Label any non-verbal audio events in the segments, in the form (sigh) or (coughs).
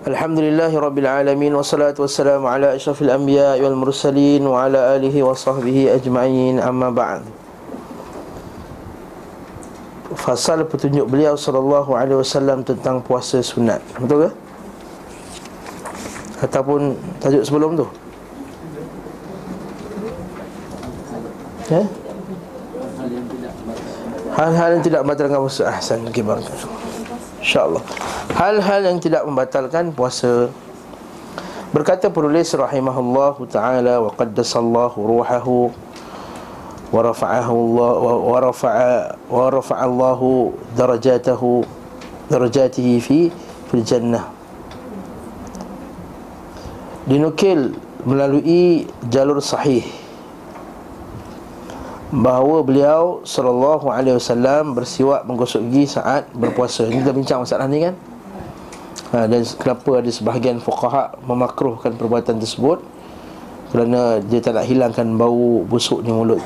Alamin Wassalatu wassalamu ala ashrafil anbiya wal mursalin Wa ala alihi wa sahbihi ajma'in amma ba'd Fasal petunjuk beliau sallallahu alaihi wasallam tentang puasa sunat Betul ke? Ataupun tajuk sebelum tu? Ya? Hal-hal yang tidak membatalkan puasa Ahsan, barakallah InsyaAllah Hal-hal yang tidak membatalkan puasa Berkata penulis rahimahullah ta'ala Wa qaddasallahu ruhahu Wa rafa'ahu Allah Wa rafa'a Wa rafa'allahu darajatahu Darajatihi fi Fil jannah Dinukil melalui jalur sahih bahawa beliau sallallahu alaihi wasallam bersiwak menggosok gigi saat berpuasa. Ini kita bincang masalah ni kan? Ha, dan kenapa ada sebahagian fuqaha memakruhkan perbuatan tersebut kerana dia tak nak hilangkan bau busuk mulut.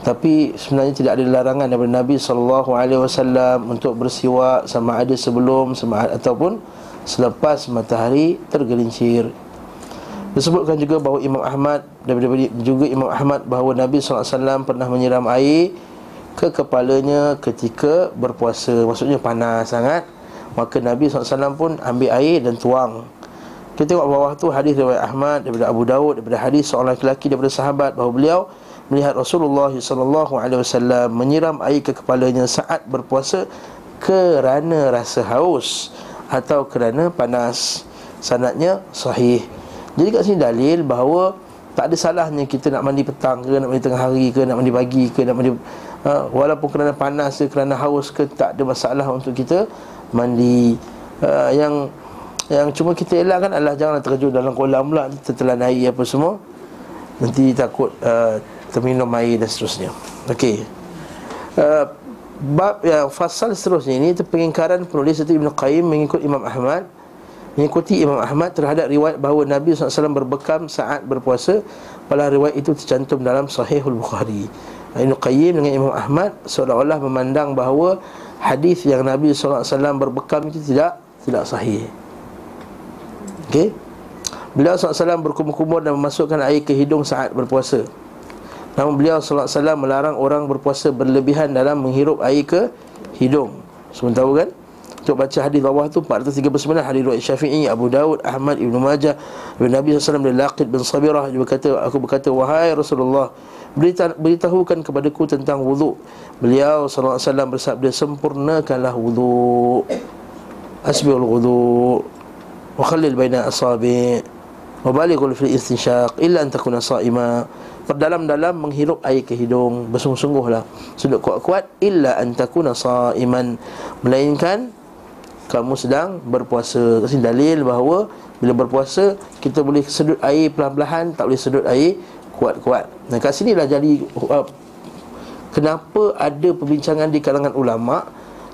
Tapi sebenarnya tidak ada larangan daripada Nabi wasallam untuk bersiwak sama ada sebelum sama ataupun selepas matahari tergelincir. Disebutkan juga bahawa Imam Ahmad daripada juga Imam Ahmad bahawa Nabi SAW pernah menyiram air ke kepalanya ketika berpuasa Maksudnya panas sangat Maka Nabi SAW pun ambil air dan tuang. Kita tengok bawah tu hadis daripada Ahmad Daripada Abu Dawud Daripada hadis seorang lelaki daripada sahabat Bahawa beliau melihat Rasulullah SAW Menyiram air ke kepalanya saat berpuasa Kerana rasa haus Atau kerana panas. Sanatnya sahih. Jadi kat sini dalil bahawa tak ada salahnya kita nak mandi petang ke nak mandi tengah hari ke nak mandi pagi ke nak mandi ha, walaupun kerana panas ke kerana haus ke tak ada masalah untuk kita mandi. Ha, yang yang cuma kita elakkan adalah jangan terjun dalam kolam pula tertelan air apa semua. Nanti takut uh, terminum air dan seterusnya. Okey. Uh, bab yang fasal seterusnya ini itu pengingkaran penulis itu Ibn Qayyim mengikut Imam Ahmad. Mengikuti Imam Ahmad terhadap riwayat bahawa Nabi SAW berbekam saat berpuasa. Pada riwayat itu tercantum dalam Sahihul Bukhari. Ibn Qayyim dengan Imam Ahmad seolah-olah memandang bahawa Hadis yang Nabi SAW berbekam itu tidak tidak sahih. Okey? Beliau SAW berkumur-kumur dan memasukkan air ke hidung saat berpuasa. Namun beliau SAW melarang orang berpuasa berlebihan dalam menghirup air ke hidung. Semua tahu kan? Untuk baca hadis bawah tu 439 hadis riwayat Syafi'i, Abu Daud, Ahmad, Ibnu Majah, Ibn Nabi SAW dari Laqid bin Sabirah. Juga berkata aku berkata wahai Rasulullah beritahukan kepadaku tentang wuduk Beliau wasallam bersabda sempurnakanlah wuduk. Asbiul wuduk wa khallil baina asabi' wa balighul fil istinsyaq illa an takuna sa'ima. Perdalam-dalam menghirup air ke hidung Bersungguh-sungguhlah Sudut kuat-kuat Illa antakuna sa'iman Melainkan kamu sedang berpuasa. Kasi dalil bahawa bila berpuasa kita boleh sedut air perlahan-lahan, tak boleh sedut air kuat-kuat. Nah, kat sinilah jadi uh, kenapa ada perbincangan di kalangan ulama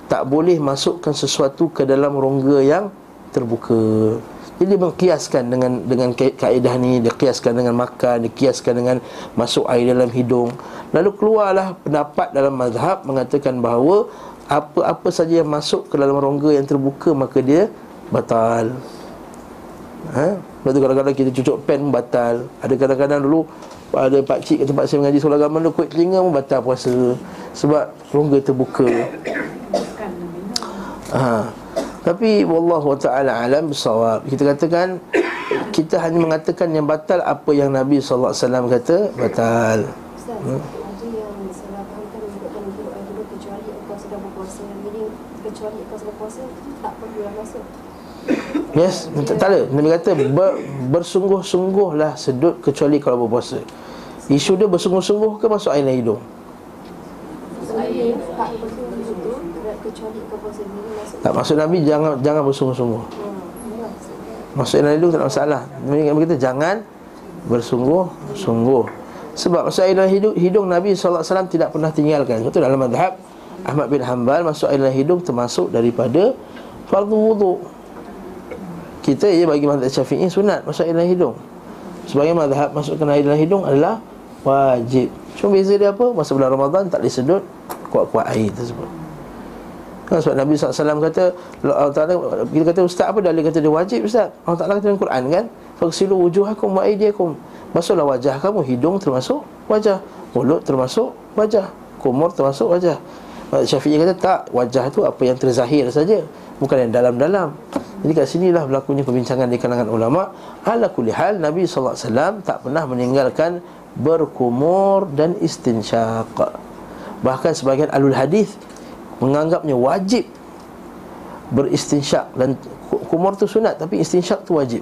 tak boleh masukkan sesuatu ke dalam rongga yang terbuka. Jadi mengkiaskan dengan dengan kaedah ni, dikiaskan dengan makan, dikiaskan dengan masuk air dalam hidung. Lalu keluarlah pendapat dalam mazhab mengatakan bahawa apa-apa saja yang masuk ke dalam rongga yang terbuka maka dia batal. Ha? Lepas tu kadang-kadang kita cucuk pen batal. Ada kadang-kadang dulu ada pak cik kat tempat saya mengaji sekolah agama dulu kuit telinga pun batal puasa sebab rongga terbuka. Ha. Tapi wallahu taala alam bisawab. Kita katakan kita hanya mengatakan yang batal apa yang Nabi sallallahu alaihi wasallam kata batal. Hmm. Yes, tak, tak ada. Nabi kata ber, bersungguh-sungguhlah sedut kecuali kalau berpuasa. Isu dia bersungguh-sungguh ke masuk air dalam hidung? Tak maksud Nabi jangan jangan bersungguh-sungguh. Masuk air dalam hidung tak ada masalah. Nabi kata jangan bersungguh-sungguh. Sebab masuk air dalam hidung, hidung Nabi SAW tidak pernah tinggalkan. Itu dalam madhab Ahmad bin Hanbal masuk air dalam hidung termasuk daripada fardu wudu. Kita ya bagi mazhab Syafi'i sunat masuk air dalam hidung. Sebagai mazhab masukkan air dalam hidung adalah wajib. Cuma beza dia apa? Masa bulan Ramadan tak boleh sedut kuat-kuat air tersebut. ha, Sebab Nabi SAW kata Allah Ta'ala Kita kata Ustaz apa dalil kata dia wajib Ustaz Allah Ta'ala kata dalam Quran kan Faksilu wujuhakum wa aidiakum Basuhlah wajah kamu Hidung termasuk wajah Mulut termasuk wajah Kumur termasuk wajah Syafi'i kata tak Wajah tu apa yang terzahir saja Bukan yang dalam-dalam Jadi kat sinilah berlakunya perbincangan di kalangan ulama Ala kulli hal Nabi SAW tak pernah meninggalkan Berkumur dan istinsyaq Bahkan sebagian alul hadis Menganggapnya wajib Beristinsyak Dan kumur tu sunat Tapi istinsyak tu wajib.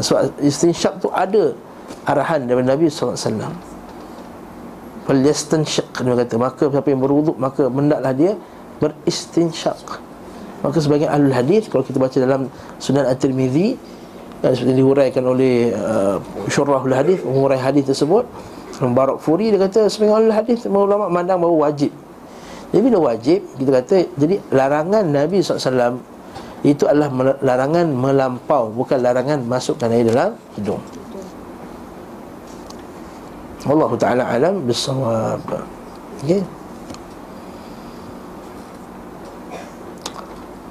Sebab istinsyak tu ada Arahan daripada Nabi SAW Falyastansyak Dia kata. Maka siapa yang berwuduk Maka mendaklah dia Beristinsyak. Maka sebagai alul hadis Kalau kita baca dalam Sunan At-Tirmidhi uh, Seperti dihuraikan oleh uh, Syurahul hadis Mengurai hadis tersebut Barak Furi dia kata alul hadis Ulama mandang bahawa wajib. Jadi bila wajib Kita kata Jadi larangan Nabi SAW Itu adalah larangan melampau Bukan larangan masukkan air dalam hidung. Allah Ta'ala alam bisawab Okay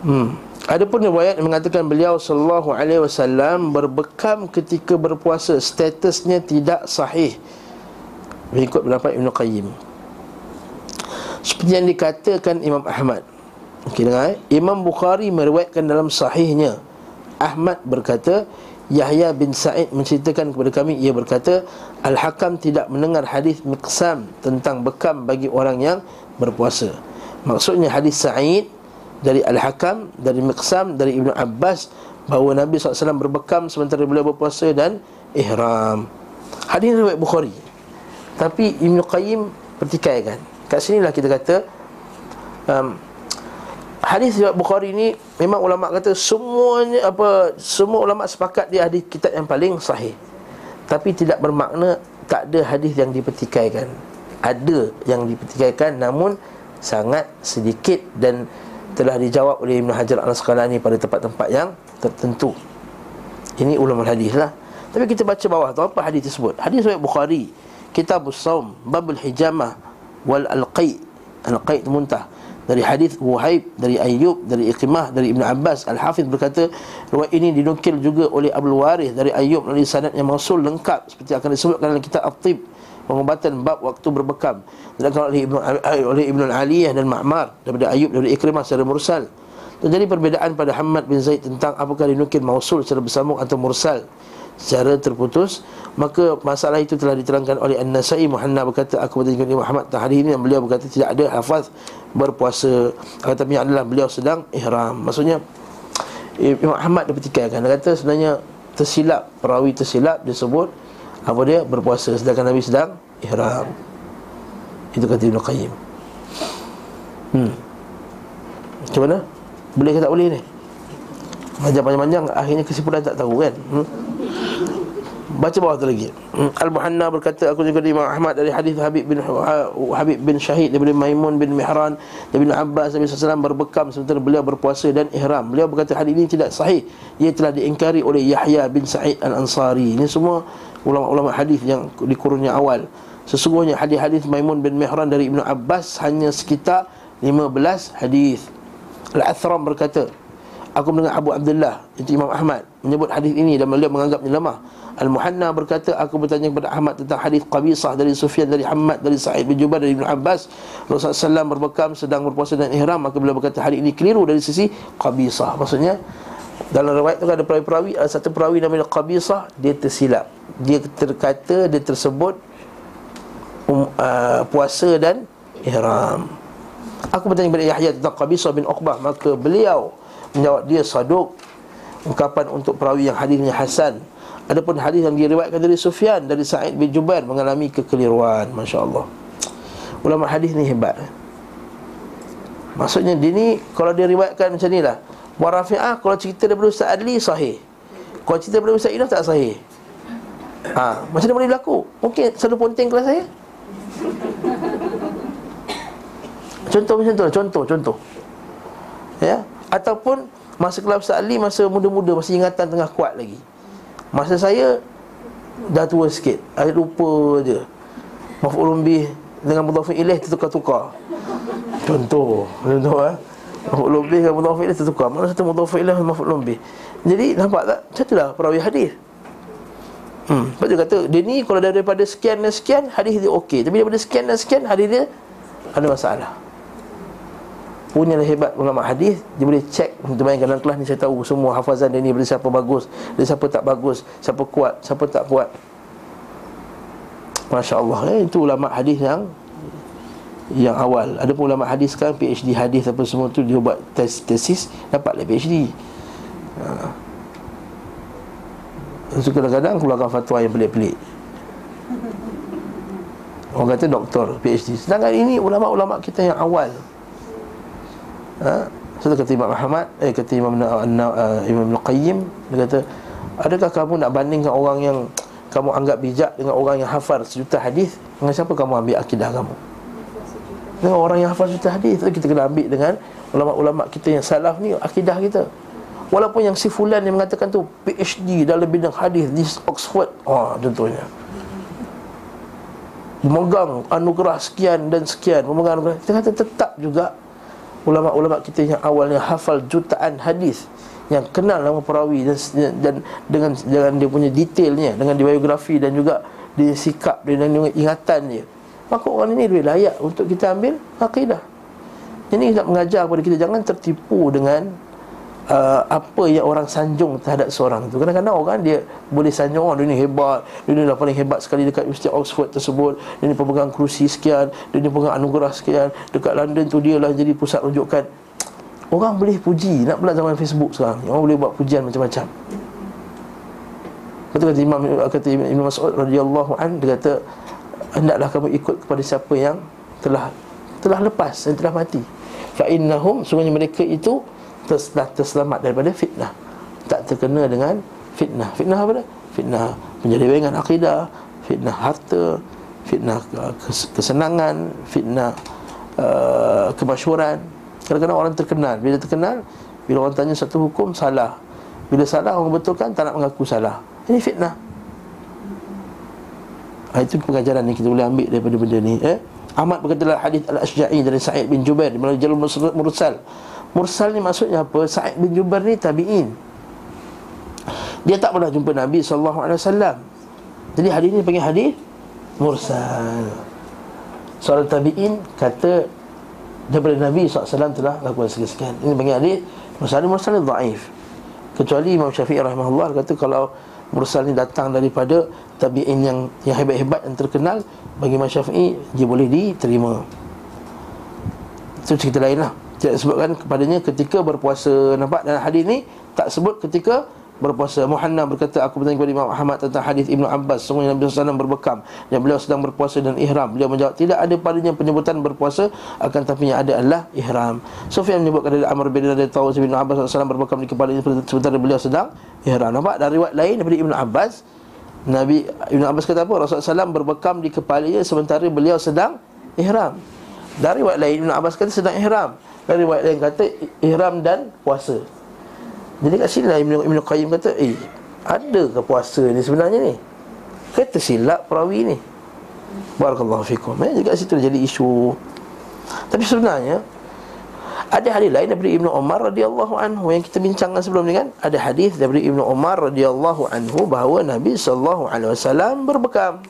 Hmm. Adapun riwayat yang mengatakan beliau sallallahu alaihi wasallam berbekam ketika berpuasa statusnya tidak sahih. Mengikut pendapat Ibn Qayyim. Seperti yang dikatakan Imam Ahmad. Okey dengar eh? Imam Bukhari meriwayatkan dalam sahihnya Ahmad berkata Yahya bin Sa'id menceritakan kepada kami Ia berkata Al-Hakam tidak mendengar hadis Miqsam Tentang bekam bagi orang yang berpuasa Maksudnya hadis Sa'id Dari Al-Hakam Dari Miqsam Dari Ibnu Abbas Bahawa Nabi SAW berbekam Sementara beliau berpuasa dan Ihram Hadis riwayat Bukhari Tapi Ibnu Qayyim Pertikaikan Kat sinilah kita kata um, hadis riwayat Bukhari ni memang ulama kata semuanya apa semua ulama sepakat dia hadis kitab yang paling sahih. Tapi tidak bermakna tak ada hadis yang dipertikaikan. Ada yang dipertikaikan namun sangat sedikit dan telah dijawab oleh Ibn Hajar Al-Asqalani pada tempat-tempat yang tertentu. Ini ulama hadis lah. Tapi kita baca bawah tu apa hadis tersebut? Hadis riwayat Bukhari, Kitabus Saum, Babul Hijamah wal Al-Qai. Al-Qai muntah dari hadis Wuhaib dari Ayyub dari Iqimah dari Ibn Abbas Al-Hafiz berkata riwayat ini dinukil juga oleh Abdul Waris dari Ayyub melalui sanad yang mausul lengkap seperti akan disebutkan dalam kitab At-Tib pengobatan bab waktu berbekam. Dan oleh Ibn oleh Ibn Aliyah dan Ma'mar daripada Ayyub dari Ikrimah secara mursal. Terjadi perbezaan pada Hamad bin Zaid tentang apakah dinukil mausul secara bersambung atau mursal secara terputus. Maka masalah itu telah diterangkan oleh An-Nasai. Muhanna berkata aku bertanya kepada Muhammad tentang hari ini yang beliau berkata tidak ada hafaz berpuasa. Tetapi adalah beliau sedang ihram. Maksudnya Imam Ahmad dia pertikaikan dia kata sebenarnya tersilap perawi tersilap dia sebut apa dia? Berpuasa sedangkan Nabi sedang ihram. Itu kata Ibn Qayyim. Hmm. macam mana? Boleh ke tak boleh ni? Panjang-panjang akhirnya kesimpulan tak tahu kan? Hmm? Baca bawah tu lagi. Hmm. Al-Muhanna berkata Aku juga dari Imam Ahmad Dari hadis Habib bin Habib bin Syahid Dari Maimun bin Mihran Dari bin Abbas Nabi SAW berbekam Sementara beliau berpuasa dan ihram. Beliau berkata hadis ini tidak sahih. Ia telah diingkari oleh Yahya bin Sa'id Al-Ansari. Ini semua ulama-ulama hadis yang di kurunnya awal. Sesungguhnya hadis-hadis Maimun bin Mihran Dari Ibn Abbas Hanya sekitar 15 hadis. Al-Athram berkata Aku mendengar Abu Abdullah Itu Imam Ahmad Menyebut hadis ini Dan beliau menganggapnya lemah. Al-Muhanna berkata Aku bertanya kepada Ahmad tentang hadis Qabisah dari Sufyan dari Ahmad dari Sa'id bin Jubair dari Ibn Abbas. Rasulullah SAW berbekam sedang berpuasa dan ihram Maka beliau berkata hadis ini keliru dari sisi Qabisah. Maksudnya dalam riwayat itu ada perawi-perawi Ada satu perawi namanya Qabisah Dia tersilap Dia terkata Dia tersebut um, uh, Puasa dan Ihram Aku bertanya kepada Yahya tentang Qabisah bin Uqbah Maka beliau Menjawab dia saduk Ungkapan untuk perawi yang hadisnya Hasan Adapun hadis yang diriwayatkan dari Sufyan dari Sa'id bin Jubair mengalami kekeliruan, masya-Allah. Ulama hadis ni hebat. Maksudnya dia ni kalau dia riwayatkan macam ni lah Wa Rafi'ah kalau cerita daripada Ustaz Adli sahih Kalau cerita daripada Ustaz Idah tak sahih ha, Macam mana boleh berlaku? Mungkin satu ponting kelas saya. Contoh macam tu lah, contoh, contoh. Ya? Ataupun masa kelas Ustaz Adli masa muda-muda Masa ingatan tengah kuat lagi. Masa saya Dah tua sikit. Saya lupa je. Maf'ulun bih Dengan mudhafin ilaih Tertukar-tukar. Contoh Contoh eh? Maf'ul lebih dengan mudhaf ilaih tertukar. Mana satu mudhaf ilaih maf'ul lebih Jadi nampak tak? Satulah perawi hadis Hmm. Sebab dia kata Dia ni kalau daripada sekian dan sekian Hadis dia okey. Tapi daripada sekian dan sekian Hadis dia Ada masalah. Punyalah hebat ulama hadis Dia boleh cek Untuk bayangkan dalam kelas ni Saya tahu semua hafazan dia ni Dari siapa bagus Dari siapa tak bagus Siapa kuat Siapa tak kuat. Masya Allah eh, Itu ulama hadis yang Yang awal. Ada pun ulama hadis sekarang PhD hadis apa semua tu Dia buat tes, tesis Dapatlah PhD Haa So kadang-kadang keluarkan fatwa yang pelik-pelik. Orang kata doktor, PhD Sedangkan ini ulama-ulama kita yang awal. Ha? So kata Imam Muhammad Eh kata Imam, uh, Imam Qayyim Dia kata Adakah kamu nak bandingkan orang yang Kamu anggap bijak dengan orang yang hafal sejuta hadis? Dengan siapa kamu ambil akidah kamu? Dengan orang yang hafal sejuta hadis. Kita kena ambil dengan Ulama-ulama kita yang salaf ni Akidah kita Walaupun yang si fulan yang mengatakan tu PhD dalam bidang hadis di Oxford. Ah, oh, contohnya. Memegang anugerah sekian dan sekian Memegang anugerah. Kita kata tetap juga Ulama-ulama kita yang awalnya hafal jutaan hadis Yang kenal nama perawi dan, dan dengan, dengan dia punya detailnya Dengan biografi dan juga dia sikap dia dan dengan ingatan dia. Maka orang ini lebih layak untuk kita ambil akidah. Ini nak mengajar kepada kita Jangan tertipu dengan uh, apa yang orang sanjung terhadap seorang tu. Kadang-kadang orang dia boleh sanjung oh, dia ni hebat. Dia ni dah paling hebat sekali dekat Universiti Oxford tersebut. Dia ni pemegang kerusi sekian. Dia ni pemegang anugerah sekian. Dekat London tu dia lah jadi pusat rujukan orang boleh puji. Nak pula zaman Facebook sekarang orang boleh buat pujian macam-macam. Kata kata Imam kata Imam Mas'ud radhiyallahu an dia kata hendaklah kamu ikut kepada siapa yang telah telah lepas dan telah mati. Fa innahum sungguhnya mereka itu telah terselamat daripada fitnah. Tak terkena dengan fitnah. Fitnah apa dah fitnah penyelewengan akidah fitnah harta fitnah kesenangan fitnah uh, kemasyhuran kadang-kadang orang terkenal. Bila terkenal bila orang tanya satu hukum salah. Bila salah orang betulkan tak nak mengaku salah. Ini fitnah. Ha, itu pengajaran yang kita boleh ambil daripada benda ni eh? Ahmad berkata dalam hadis Al-Ashja'i dari Sa'id bin Jubair melalui jalur mursal Mursal ni maksudnya apa? Sa'id bin Jubair ni tabi'in. Dia tak pernah jumpa Nabi SAW Jadi hadis ni panggil hadis Mursal. Seorang tabi'in kata Daripada Nabi SAW telah lakukan sekian-sekian Ini panggil hadis Mursal. Ni mursal ni da'if Kecuali Imam Syafi'i rahimahullah Kata kalau mursal ni datang daripada Tabi'in yang yang hebat-hebat yang terkenal Bagi Imam Syafi'i Dia boleh diterima. Itu cerita lain lah tidak disebutkan kepadanya ketika berpuasa Nampak dalam hadis ni Tak sebut ketika berpuasa. Muhanna berkata Aku bertanya kepada Imam Ahmad tentang hadis Ibnu Abbas. Sungguhnya Nabi SAW berbekam Dan beliau sedang berpuasa dan ihram. Beliau menjawab Tidak ada padanya penyebutan berpuasa Akan tapi yang ada adalah ihram. Sufyan menyebutkan dari Amr bin Radha Tahu Ibnu Abbas SAW berbekam di kepala Sementara beliau sedang ihram. Nampak dari riwayat lain daripada Ibnu Abbas Nabi Ibnu Abbas kata apa? Rasulullah SAW berbekam di kepalanya Sementara beliau sedang ihram. Dari riwayat lain Ibnu Abbas kata sedang ihram dan riwayat lain kata ihram dan puasa. Jadi kat sini lah Ibn, Ibn Qayyim kata, eh, ada ke puasa ni sebenarnya ni? Kata silap perawi ni. Barakallahu fikum. Eh, juga situ jadi isu. Tapi sebenarnya, ada hadis lain daripada Ibnu Umar radhiyallahu anhu yang kita bincangkan sebelum ni kan? Ada hadis daripada Ibnu Umar radhiyallahu anhu bahawa Nabi wasallam berbekam.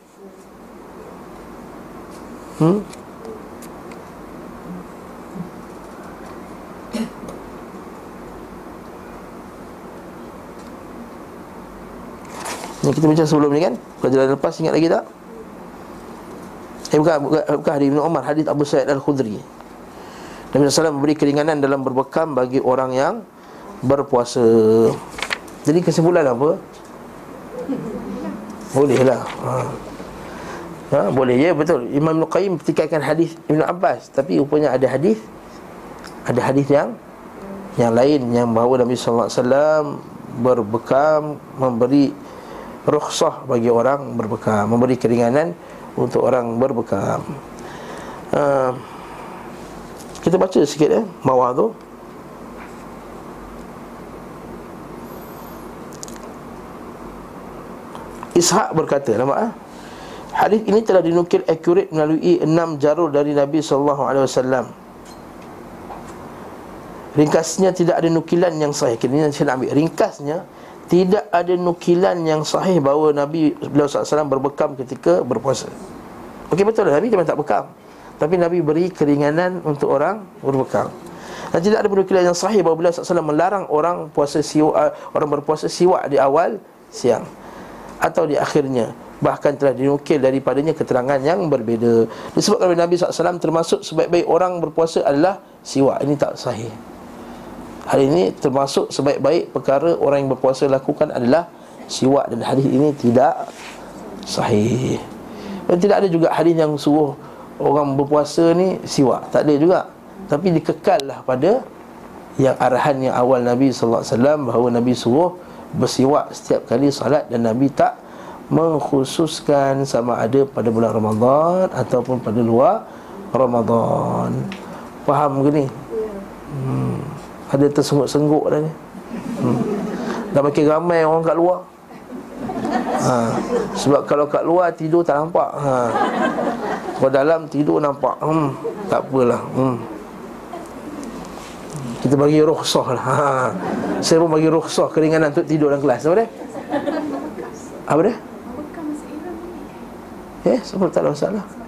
Hmm? Yang kita bincang sebelum ni kan Pelajaran lepas ingat lagi tak? Eh bukan, bukan, bukan hadis Ibn Umar Hadis Abu Sa'id Al-Khudri Nabi SAW memberi keringanan dalam berbekam Bagi orang yang berpuasa Jadi kesimpulan apa? Boleh lah ha. ha. Boleh ya betul Imam Ibn Qayyim hadis Ibn Abbas Tapi rupanya ada hadis Ada hadis yang Yang lain Yang bahawa Nabi SAW Berbekam Memberi rukhsah bagi orang berbekam memberi keringanan untuk orang berbekam uh, kita baca sikit eh bawah tu Ishaq berkata nampak eh? Hadis ini telah dinukil akurat melalui enam jarur dari Nabi sallallahu alaihi wasallam. Ringkasnya tidak ada nukilan yang sahih Kini saya nak ambil Ringkasnya Tidak ada nukilan yang sahih Bahawa Nabi beliau SAW berbekam ketika berpuasa. Okey betul Nabi memang tak bekam. Tapi Nabi beri keringanan untuk orang berbekam. Dan tidak ada penukilan yang sahih bahawa beliau SAW melarang orang puasa siwa, uh, orang berpuasa siwak di awal siang atau di akhirnya. Bahkan telah dinukil daripadanya keterangan yang berbeza. Disebutkan oleh Nabi SAW termasuk sebaik-baik orang berpuasa adalah siwak. Ini tak sahih Hal ini termasuk sebaik-baik perkara orang yang berpuasa lakukan adalah siwak dan hadis ini tidak sahih. Dan tidak ada juga hadis yang suruh orang berpuasa ni siwak. Tak ada juga. Tapi dikekallah pada yang arahan yang awal Nabi sallallahu alaihi wasallam bahawa Nabi suruh bersiwak setiap kali salat dan Nabi tak mengkhususkan sama ada pada bulan Ramadan ataupun pada luar Ramadan. Faham ke ni? Hmm. Ada tersengguk-sengguk dah ni hmm. Dah makin ramai orang kat luar ha. Sebab kalau kat luar tidur tak nampak ha. Kalau dalam tidur nampak hmm. Tak apalah hmm. Kita bagi rukhsah lah ha. Saya pun bagi rukhsah keringanan untuk tidur dalam kelas Apa dia? Apa dia? Eh, sebab tak ada masalah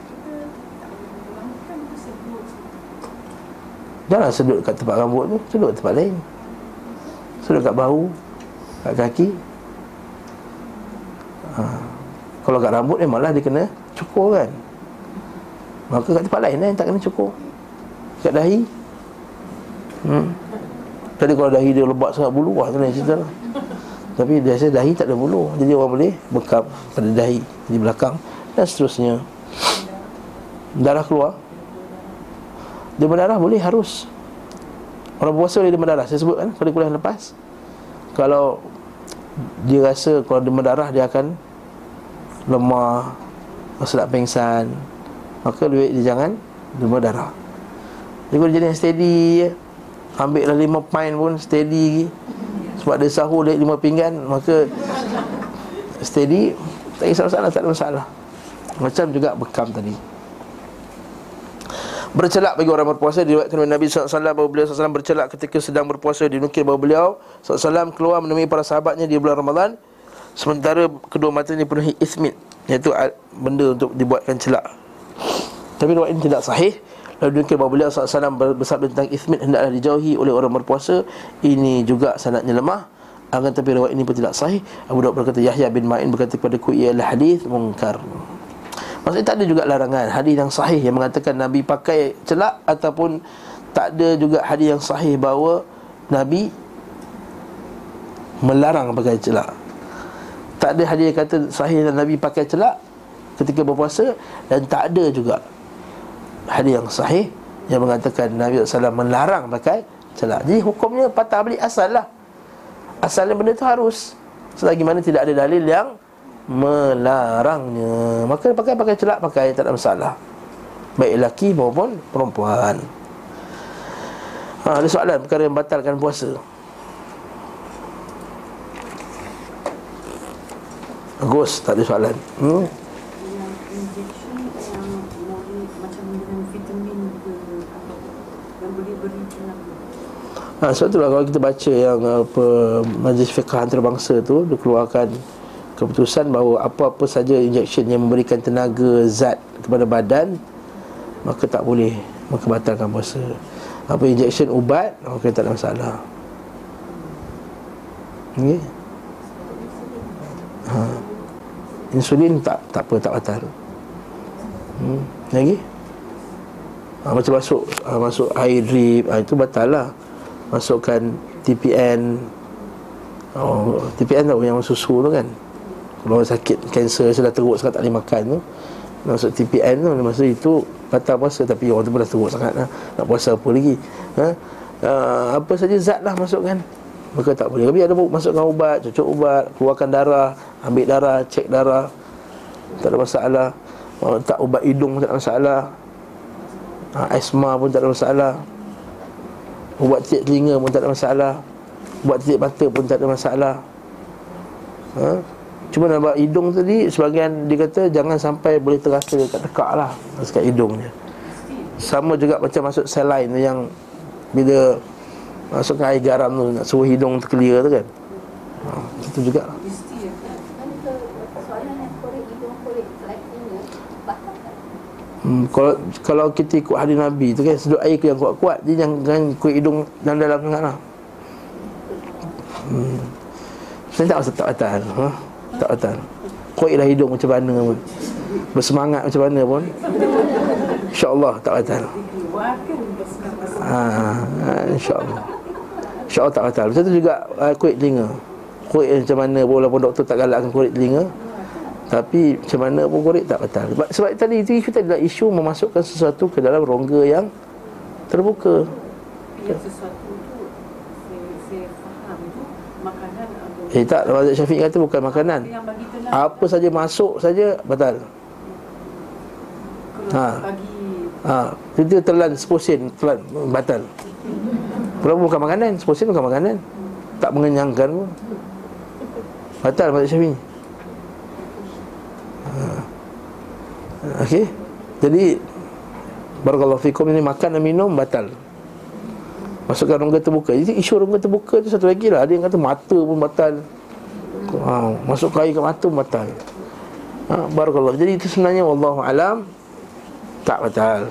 Jangan sedut kat tempat rambut tu Sedut kat tempat lain. Sedut kat bahu Kat kaki. Ha. Kalau kat rambut memanglah dia kena cukur kan. Maka kat tempat lain yang tak kena cukur. Kat dahi. Hmm. Tadi kalau dahi dia lebat sangat bulu Wah kena cerita lah. Tapi biasa dahi tak ada bulu. Jadi orang boleh bekap pada dahi Di belakang Dan seterusnya. Darah keluar dia berdarah boleh harus. Orang puasa boleh dia berdarah. Saya sebut kan pada kuliah lepas Kalau Dia rasa kalau dia berdarah Dia akan Lemah Rasa nak pengsan Maka lebih dia jangan Dia berdarah. Dia boleh jadi yang steady Ambil lah lima pint pun steady. Sebab dia sahur dia lima pinggan Maka Steady Tak kisah masalah Tak ada masalah. Macam juga bekam tadi Bercelak bagi orang berpuasa. Diriwayatkan oleh Nabi SAW Bahawa beliau SAW bercelak ketika sedang berpuasa Dinukir bahawa beliau SAW keluar menemui para sahabatnya Di bulan Ramadan. Sementara kedua mata ini penuhi ismit Iaitu benda untuk dibuatkan celak. Tapi riwayat ini tidak sahih. Lalu dinukir bahawa beliau SAW bersabda tentang ismit Hendaklah dijauhi oleh orang berpuasa. Ini juga sanatnya lemah. Akan tapi riwayat ini pun tidak sahih. Abu Dawud berkata Yahya bin Ma'in berkata kepada ku Ialah hadis mungkar Maksudnya tak ada juga larangan. Hadis yang sahih yang mengatakan Nabi pakai celak Ataupun tak ada juga hadis yang sahih bahawa Nabi melarang pakai celak. Tak ada hadis yang kata sahih dan Nabi pakai celak Ketika berpuasa Dan tak ada juga hadis yang sahih Yang mengatakan Nabi SAW melarang pakai celak. Jadi hukumnya patah balik asal lah. Asalnya benda tu harus. Selagi mana tidak ada dalil yang melarangnya. Maka pakai pakai celak pakai tak ada masalah. Baik lelaki maupun perempuan. Ha, ada soalan? Perkara yang batalkan puasa? Bagus tak ada soalan. Hmm? Ha, sebab itulah kalau kita baca yang apa Majlis Fiqh Antarabangsa tu Dia keluarkan keputusan bahawa apa-apa saja injection yang memberikan tenaga zat kepada badan maka tak boleh maka batalkan puasa. Apa injection ubat maka tak ada masalah. Okey? Ha. insulin tak tak apa tak batal. Hmm. lagi? Ha, macam masuk ha, masuk air drip ha, itu batal lah. Masukkan TPN oh, TPN tahu yang susu tu kan kalau orang sakit kanser sudah teruk sangat tak boleh makan tu. Maksud TPN tu Maksud itu batal puasa Tapi orang tu pun dah teruk sangat lah. Nak puasa apa lagi? Ha? Uh, apa saja zat lah masukkan Maka tak boleh. Tapi ada masukkan ubat Cucuk ubat Keluarkan darah Ambil darah Cek darah. Tak ada masalah. Uh, Tak ubat hidung tak ada masalah. Uh, Asma pun tak ada masalah. Ubat titik telinga pun tak ada masalah. Ubat titik mata pun tak ada masalah. Uh, Cuma nampak hidung tadi Sebagian dia kata Jangan sampai boleh terasa dekat tekak lah Dekat hidungnya Sama juga macam masuk sel lain Yang Bila Masukkan air garam tu Nak suruh hidung terkelia tu kan ha, Itu juga lah Hmm, kalau kalau kita ikut hadis Nabi tu kan sedut air yang kuat-kuat dia jangan ikut hidung dalam dalam sangat lah. Hmm. Saya tak rasa tak batal ha? Tak batal Kuatlah hidung macam mana pun. Bersemangat macam mana pun. InsyaAllah tak batal. Ha, ha, InsyaAllah. InsyaAllah tak batal. Macam tu juga uh, kuat telinga. Kuat macam mana pun Walaupun doktor tak galakkan kuat telinga tapi macam mana pun korek tak batal. Sebab, tadi itu isu tadi adalah isu memasukkan sesuatu ke dalam rongga yang terbuka. Sesuatu tu saya, saya faham tu makanan atau Eh tak, Mazhab Syafiq kata bukan makanan Apa saja masuk saja batal kalau Ha. Ha, itu telan seposin telan batal. Walaupun bukan makanan, seposin bukan makanan. Tak mengenyangkan pun. Batal mazhab Syafi'i. Ha. Okey. Jadi barakallahu fikum ini makan dan minum batal. Masukkan rongga terbuka. Jadi isu rongga terbuka tu satu lagi lah. Ada yang kata mata pun batal. Ha, masuk air ke mata pun batal. Ha, barakallahu. Jadi itu sebenarnya wallahu alam tak batal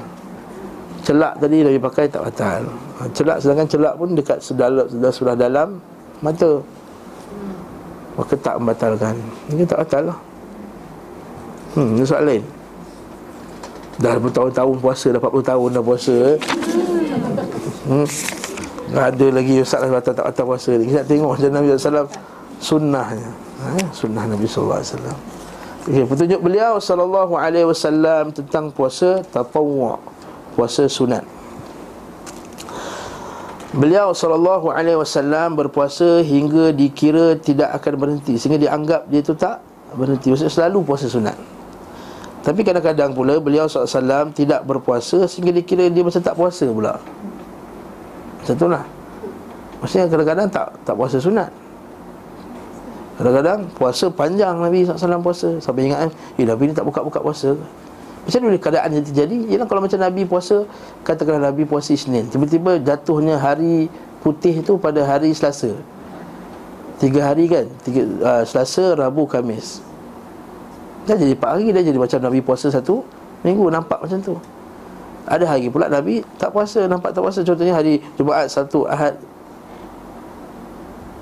Celak tadi Nabi pakai tak batal ha, Celak sedangkan celak pun dekat sedalam, sudah sudah dalam mata Maka tak membatalkan Ini tak batal lah Hmm, ini soal lain Dah bertahun-tahun puasa Dah 40 tahun dah puasa eh. hmm. Dah ada lagi Ustaz batal tak batal puasa ni Kita tengok macam Nabi SAW Sunnahnya ha, Sunnah Nabi SAW Okay, petunjuk beliau wasallam tentang puasa tatawwu, puasa sunat. Beliau wasallam berpuasa hingga dikira tidak akan berhenti sehingga dianggap dia tu tak berhenti. Maksudnya selalu puasa sunat. Tapi kadang-kadang pula beliau SAW tidak berpuasa sehingga dikira dia macam tak puasa pula. Macam tu lah. Maksudnya kadang-kadang tak tak puasa sunat. Kadang-kadang puasa panjang Nabi SAW puasa. Sampai ingat kan Eh Nabi ni tak buka-buka puasa Macam mana keadaan yang terjadi? Ialah kalau macam Nabi puasa Katakanlah Nabi puasa Isnin. Tiba-tiba jatuhnya hari putih tu pada hari Selasa. Tiga hari kan? Tiga, uh, Selasa, Rabu, Kamis. Dah jadi empat hari Dah jadi macam Nabi puasa satu Minggu. Nampak macam tu Ada hari pula Nabi tak puasa Nampak tak puasa. Contohnya hari Jumaat, Sabtu, Ahad.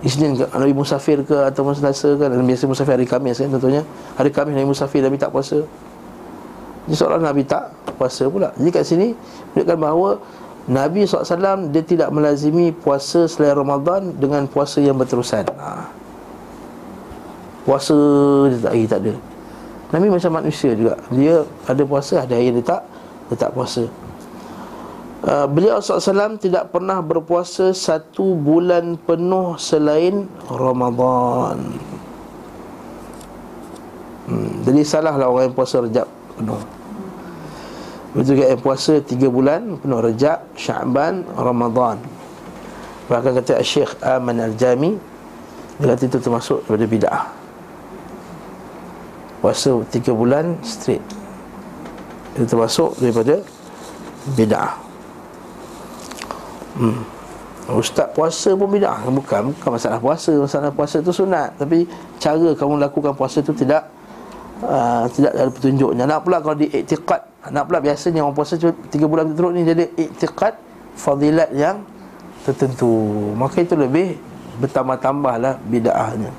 Isnin ke, Nabi musafir ke ataupun Selasa kan biasa musafir hari Khamis kan contohnya. Hari Khamis Nabi musafir Nabi tak puasa. Jadi seolah Nabi tak puasa pula. Jadi kat sini menunjukkan bahawa Nabi SAW dia tidak melazimi puasa selain Ramadan dengan puasa yang berterusan. Ha. puasa dia tak, eh, tak ada. Nabi macam manusia juga. Dia ada puasa ada hari dia tak tak puasa Uh, beliau SAW tidak pernah berpuasa satu bulan penuh selain Ramadan. Hmm, jadi salahlah orang yang puasa rejab penuh. Betul juga yang puasa tiga bulan penuh rejab, sya'ban, Ramadan. Bahkan kata Syekh Aman Al-Jami Dia kata itu termasuk daripada bid'ah Puasa tiga bulan straight Itu termasuk daripada bid'ah. Hmm. Ustaz puasa pun bid'ah. Bukan bukan masalah puasa. Masalah puasa tu sunat. Tapi cara kamu lakukan puasa tu tidak uh, tidak ada petunjuknya. Nak pula kalau di i'tiqad. Nak pula biasanya orang puasa 3 bulan berturut ni jadi i'tiqad fadilat yang tertentu. Maka itu lebih bertambah-tambahlah bid'ahnya.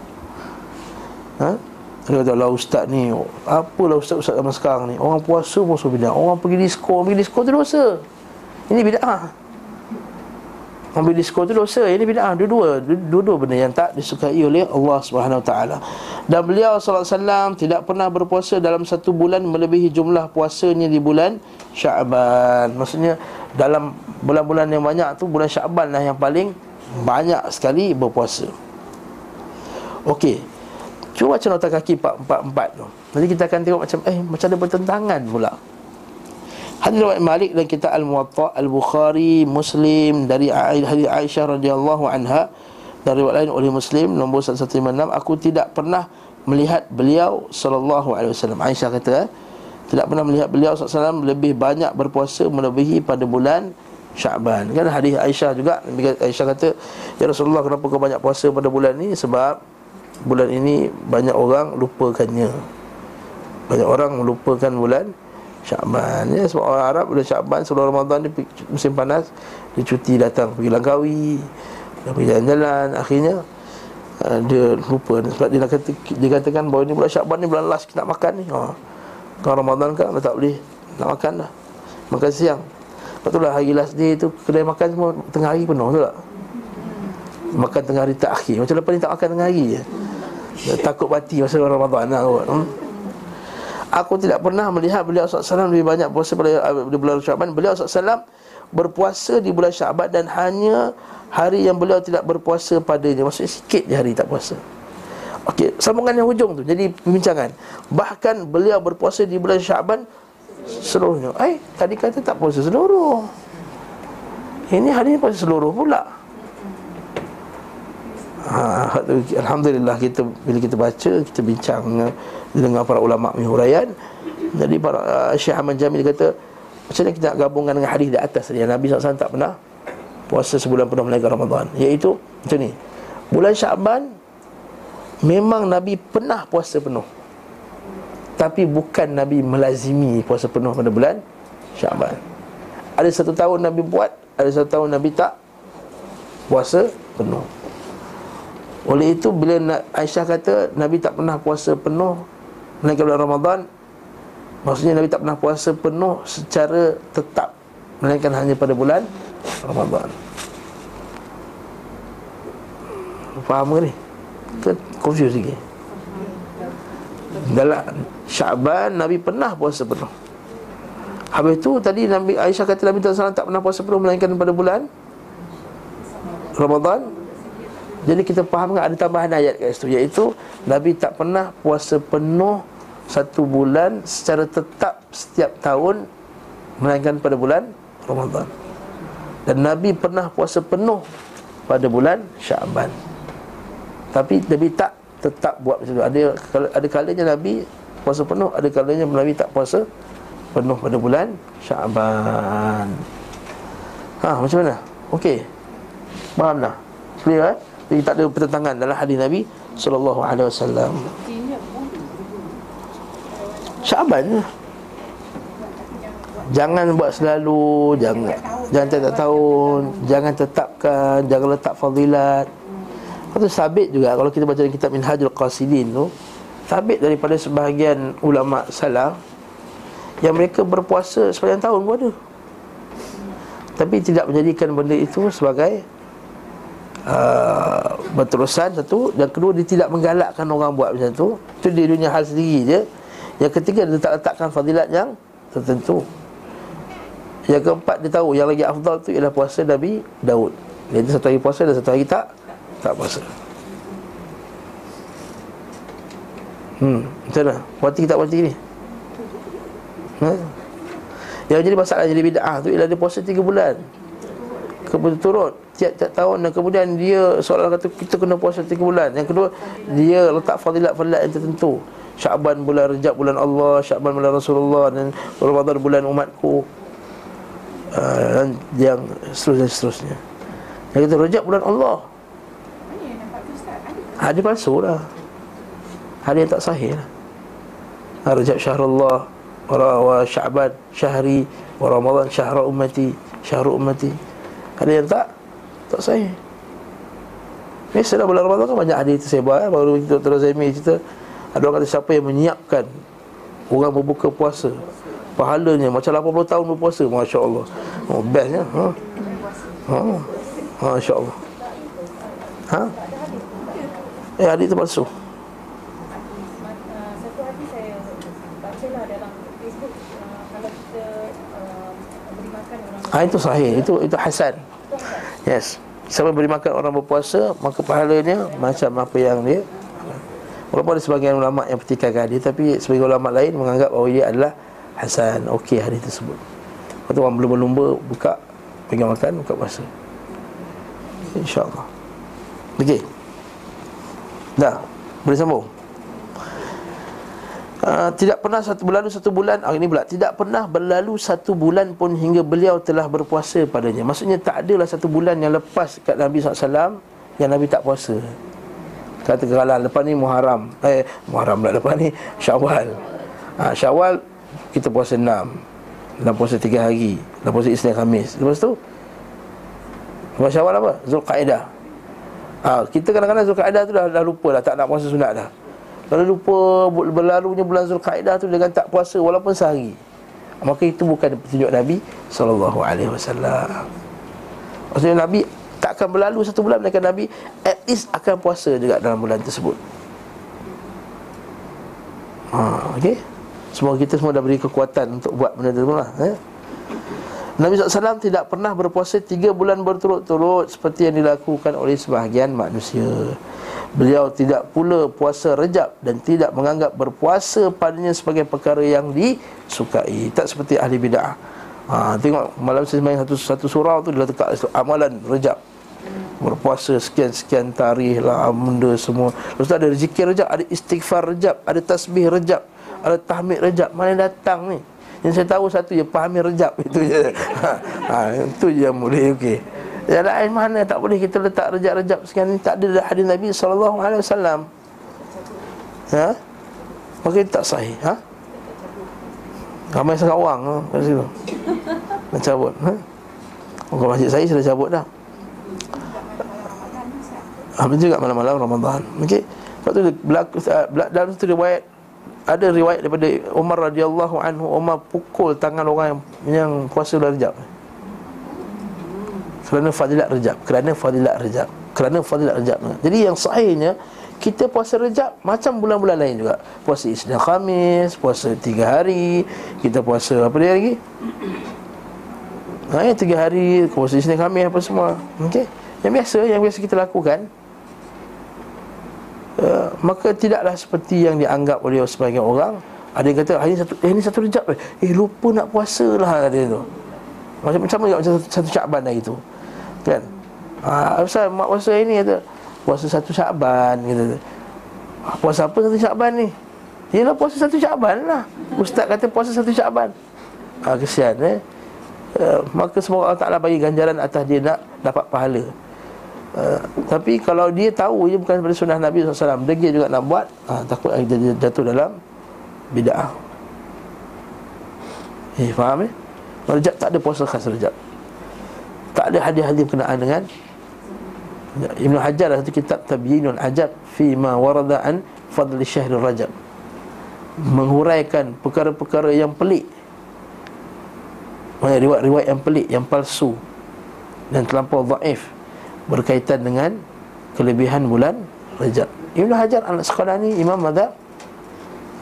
Ha dia kata lah ustaz ni Apalah ustaz-ustaz zaman sekarang ni? Orang puasa pun so bid'ah. Orang pergi disko Pergi disko tu dosa. Ini bid'ah Ambil disko tu dosa. Ini bid'ah Dua-dua Dua-dua benda yang tak disukai oleh Allah Taala. Dan beliau SAW tidak pernah berpuasa dalam satu bulan Melebihi jumlah puasanya di bulan Syaban Maksudnya dalam bulan-bulan yang banyak tu Bulan Syaban lah yang paling banyak sekali berpuasa. Okey Cuba baca nota kaki 444 tu. Nanti kita akan tengok macam Eh macam ada bertentangan pula. Hadis riwayat Malik dan kita Al-Muwatta Al-Bukhari Muslim dari hadis Aisyah radhiyallahu anha dari riwayat lain oleh Muslim nombor 1156 aku tidak pernah melihat beliau sallallahu alaihi wasallam. Aisyah kata tidak pernah melihat beliau sallallahu lebih banyak berpuasa melebihi pada bulan Syaban Kan hadis Aisyah juga Aisyah kata Ya Rasulullah kenapa kau banyak puasa pada bulan ni? Sebab bulan ini banyak orang lupakannya. Banyak orang melupakan bulan Syaban ya, Sebab orang Arab bulan Syaban sebelum Ramadan ni musim panas Dia cuti datang pergi Langkawi Dia pergi jalan-jalan. Akhirnya uh, dia lupa. Sebab dia, kata, dia katakan bahawa ini bulan Syaban ni bulan last kita nak makan ni. Ha. Kalau Ramadan kan dah tak boleh nak makan dah. Makan siang. Lepas tu lah hari last day tu Kedai makan semua tengah hari penuh tu tak Makan tengah hari tak akhir Macam lepas ni tak makan tengah hari je. Takut mati masa Ramadan lah kot hmm? Aku tidak pernah melihat beliau SAW lebih banyak puasa pada di bulan Syaban Beliau SAW berpuasa di bulan Syaban Dan hanya hari yang beliau tidak berpuasa padanya. Maksudnya sikit je hari tak puasa. Okey, sambungan yang hujung tu. Jadi pembincangan Bahkan beliau berpuasa di bulan Syaban seluruhnya. Eh, tadi kata tak puasa seluruh. Ini hari ini puasa seluruh pula ha, Alhamdulillah kita Bila kita baca, kita bincang Dengan para ulama' mihurayan Jadi para uh, Syekh Ahmad Jamil kata Macam mana kita nak gabungkan dengan hadis di atas Yang Nabi SAW tak pernah Puasa sebulan penuh melainkan Ramadan. Iaitu macam ni. Bulan Syaban Memang Nabi pernah puasa penuh. Tapi bukan Nabi melazimi puasa penuh pada bulan Syaban Ada satu tahun Nabi buat Ada satu tahun Nabi tak Puasa penuh Oleh itu bila Aisyah kata Nabi tak pernah puasa penuh Melainkan bulan Ramadan Maksudnya Nabi tak pernah puasa penuh Secara tetap Melainkan hanya pada bulan Ramadan Faham ke ni? Ke confuse lagi? Dalam Syaban Nabi pernah puasa penuh Habis tu tadi Nabi Aisyah kata Nabi SAW tak pernah puasa penuh Melainkan pada bulan Ramadan Jadi kita fahamkan ada tambahan ayat kat situ Iaitu Nabi tak pernah puasa penuh Satu bulan secara tetap setiap tahun Melainkan pada bulan Ramadan Dan Nabi pernah puasa penuh Pada bulan Syaban Tapi Nabi tak tetap buat macam tu Ada, ada kalanya Nabi puasa penuh Ada kalanya Nabi tak puasa penuh pada bulan Syaban Ha, macam mana? Okey Faham tak? Clear eh? Jadi tak ada pertentangan dalam hadis Nabi Sallallahu alaihi wasallam. Syaban Jangan buat selalu Jangan Jangan tiap tahun Jangan tetapkan Jangan letak fadilat. Itu sabit juga Kalau kita baca kitab Minhajul Qasidin tu Sabit daripada sebahagian ulama salaf Yang mereka berpuasa sepanjang tahun pun ada. Tapi tidak menjadikan benda itu sebagai uh, Berterusan satu. Dan kedua dia tidak menggalakkan orang buat macam tu. Itu di dunia hal sendiri je. Yang ketiga dia tak letakkan fadilat yang tertentu. Yang keempat dia tahu yang lagi afdal tu ialah puasa Nabi Daud. Jadi satu hari puasa dan satu hari tak Tak puasa. Hmm, mana? Puati tak puati ni? Ha? Yang jadi masalah jadi bid'ah tu ialah dia puasa 3 bulan. Kebetul-turut Tiap-tiap tahun dan kemudian dia Seolah kata kita kena puasa 3 bulan. Yang kedua Dia letak fadilat-fadilat yang tertentu. Syakban bulan rejab bulan Allah Syakban bulan Rasulullah Dan Ramadan bulan umatku. Uh, Dan yang seterusnya seterusnya. Yang kata rejab bulan Allah. Hadis palsu lah. Hadis yang tak sahih lah. Rajab syahrullah Wa sya'ban syahri Wa ramadhan syahra ummati Syahru ummati. Ada yang tak Tak sahih Biasalah bulan Ramadan kan banyak hadis tersebar eh? Baru kita Dr. Zaimi cerita Ada orang kata siapa yang menyiapkan Orang berbuka puasa Pahalanya macam 80 tahun berpuasa Masya Allah Oh bestnya ha? Ha? Masya Allah Ha? Eh hadis tu palsu Ha, itu sahih, itu itu hasan. Yes. Siapa beri makan orang berpuasa, maka pahalanya macam apa yang dia Walaupun ada sebagian ulama yang pertikaikan hadis Tapi sebagian ulama lain menganggap bahawa dia adalah Hasan, okey hadis tersebut. Lepas tu orang berlumba-lumba buka Pegang makan, buka puasa. InsyaAllah. Okey. Dah, boleh sambung Uh, tidak pernah satu berlalu satu bulan. Ah, ini pula tidak pernah berlalu satu bulan pun hingga beliau telah berpuasa padanya. Maksudnya tak adalah satu bulan yang lepas kat Nabi SAW yang Nabi tak puasa. Kata kalau lepas ni Muharram. Eh Muharram pula lepas ni Syawal. Ha, Syawal kita puasa enam. Dan puasa tiga hari. Dan puasa Isnin Khamis. Lepas tu lepas Syawal apa? Zulqaidah. Ha, kita kadang-kadang Zulqaidah tu dah, dah lupa dah tak nak puasa sunat dah kalau lupa berlalunya bulan Zulkaidah tu dengan tak puasa walaupun sehari. Maka itu bukan petunjuk Nabi sallallahu alaihi wasallam. Maksudnya Nabi tak akan berlalu satu bulan melainkan Nabi at least akan puasa juga dalam bulan tersebut. Ha, okey. Semoga kita semua dah beri kekuatan untuk buat benda tu lah, eh? Nabi SAW tidak pernah berpuasa tiga bulan berturut-turut Seperti yang dilakukan oleh sebahagian manusia Beliau tidak pula puasa rejab dan tidak menganggap berpuasa padanya sebagai perkara yang disukai. Tak seperti ahli bid'ah. Ha, tengok malam saya main satu satu surau tu dia letak amalan rejab. Berpuasa sekian-sekian tarikh lah benda semua. Lepas tu ada zikir rejab, ada istighfar rejab, ada tasbih rejab, ada tahmid rejab. Mana datang ni? Yang saya tahu satu je pahami rejab (laughs) itu je. Ha, ha itu je yang boleh okey. Yang lain mana tak boleh kita letak rejab-rejab sekian ni Tak ada hadis Nabi SAW Ha? Maka tak sahih ha? Ramai sangat wang ha? Kat situ Nak cabut ha? Bukan masjid saya sudah cabut dah Apa juga malam-malam Ramadan Okey Sebab tu berlaku, Dalam tu riwayat Ada riwayat daripada Umar radhiyallahu anhu Umar pukul tangan orang yang, yang puasa rejab kerana fadilat rejab kerana fadilat rejab kerana fadilat rejab. Jadi yang sahihnya kita puasa rejab macam bulan-bulan lain juga. Puasa Isnin Khamis puasa tiga hari kita puasa apa dia lagi? Ha, tiga hari puasa Isnin Khamis apa semua. Okey? Yang biasa yang biasa kita lakukan uh, maka tidaklah seperti yang dianggap oleh sebagian orang. Ada yang kata hari satu eh, ini satu rejab. Eh, lupa nak puasa lah kata tu. Macam macam macam satu, satu Syaban hari tu Kan? Ha, Ustaz, mak puasa ini kata Puasa satu syakban kata. Ha, puasa apa satu syakban ni? Yelah puasa satu syakban lah. Ustaz kata puasa satu syakban. Ha, Kesian eh? Uh, Maka semoga Allah Ta'ala bagi ganjaran atas dia nak dapat pahala. Uh, Tapi kalau dia tahu dia bukan daripada sunnah Nabi SAW Dia juga nak buat uh, Takut dia jatuh dalam Bida'ah Eh faham eh? Rejab tak ada puasa khas rejab tak ada hadis-hadis berkenaan dengan Ibn Hajar satu kitab Tabyinul Ajab fi ma warada an fadli syahr Rajab. Menghuraikan perkara-perkara yang pelik. Banyak riwayat-riwayat yang pelik yang palsu dan terlampau dhaif berkaitan dengan kelebihan bulan Rajab. Ibn Hajar al-Asqalani imam mazhab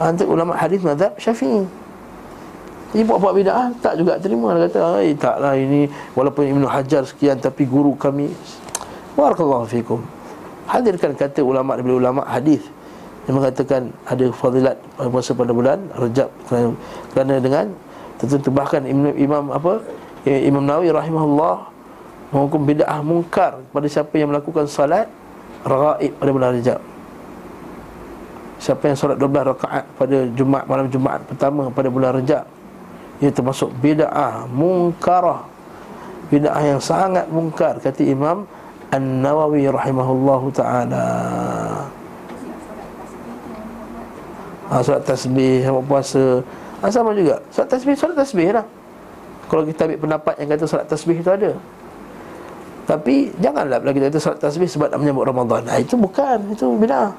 antara ulama hadis mazhab Syafi'i ini buat-buat bid'ah tak juga terima dia kata, "Ai taklah ini walaupun Ibnu Hajar sekian tapi guru kami." Barakallahu fikum. Hadirkan kata ulama daripada ulama hadis yang mengatakan ada fadilat puasa pada bulan Rajab kerana, kerana dengan tertentu bahkan Imam, Imam apa Imam Nawawi rahimahullah menghukum bid'ah mungkar kepada siapa yang melakukan salat raghaib pada bulan Rajab. Siapa yang solat 12 rakaat pada Jumaat malam Jumaat pertama pada bulan Rajab ia termasuk bid'ah munkarah. Bid'ah yang sangat mungkar kata Imam An-Nawawi rahimahullahu taala. Ha, solat tasbih, sama puasa. Ha, Sama juga. Solat tasbih, solat tasbih lah. Kalau kita ambil pendapat yang kata solat tasbih itu ada. Tapi janganlah bila kita kata solat tasbih sebab nak menyambut Ramadan. Ha, Itu bukan, itu bid'ah.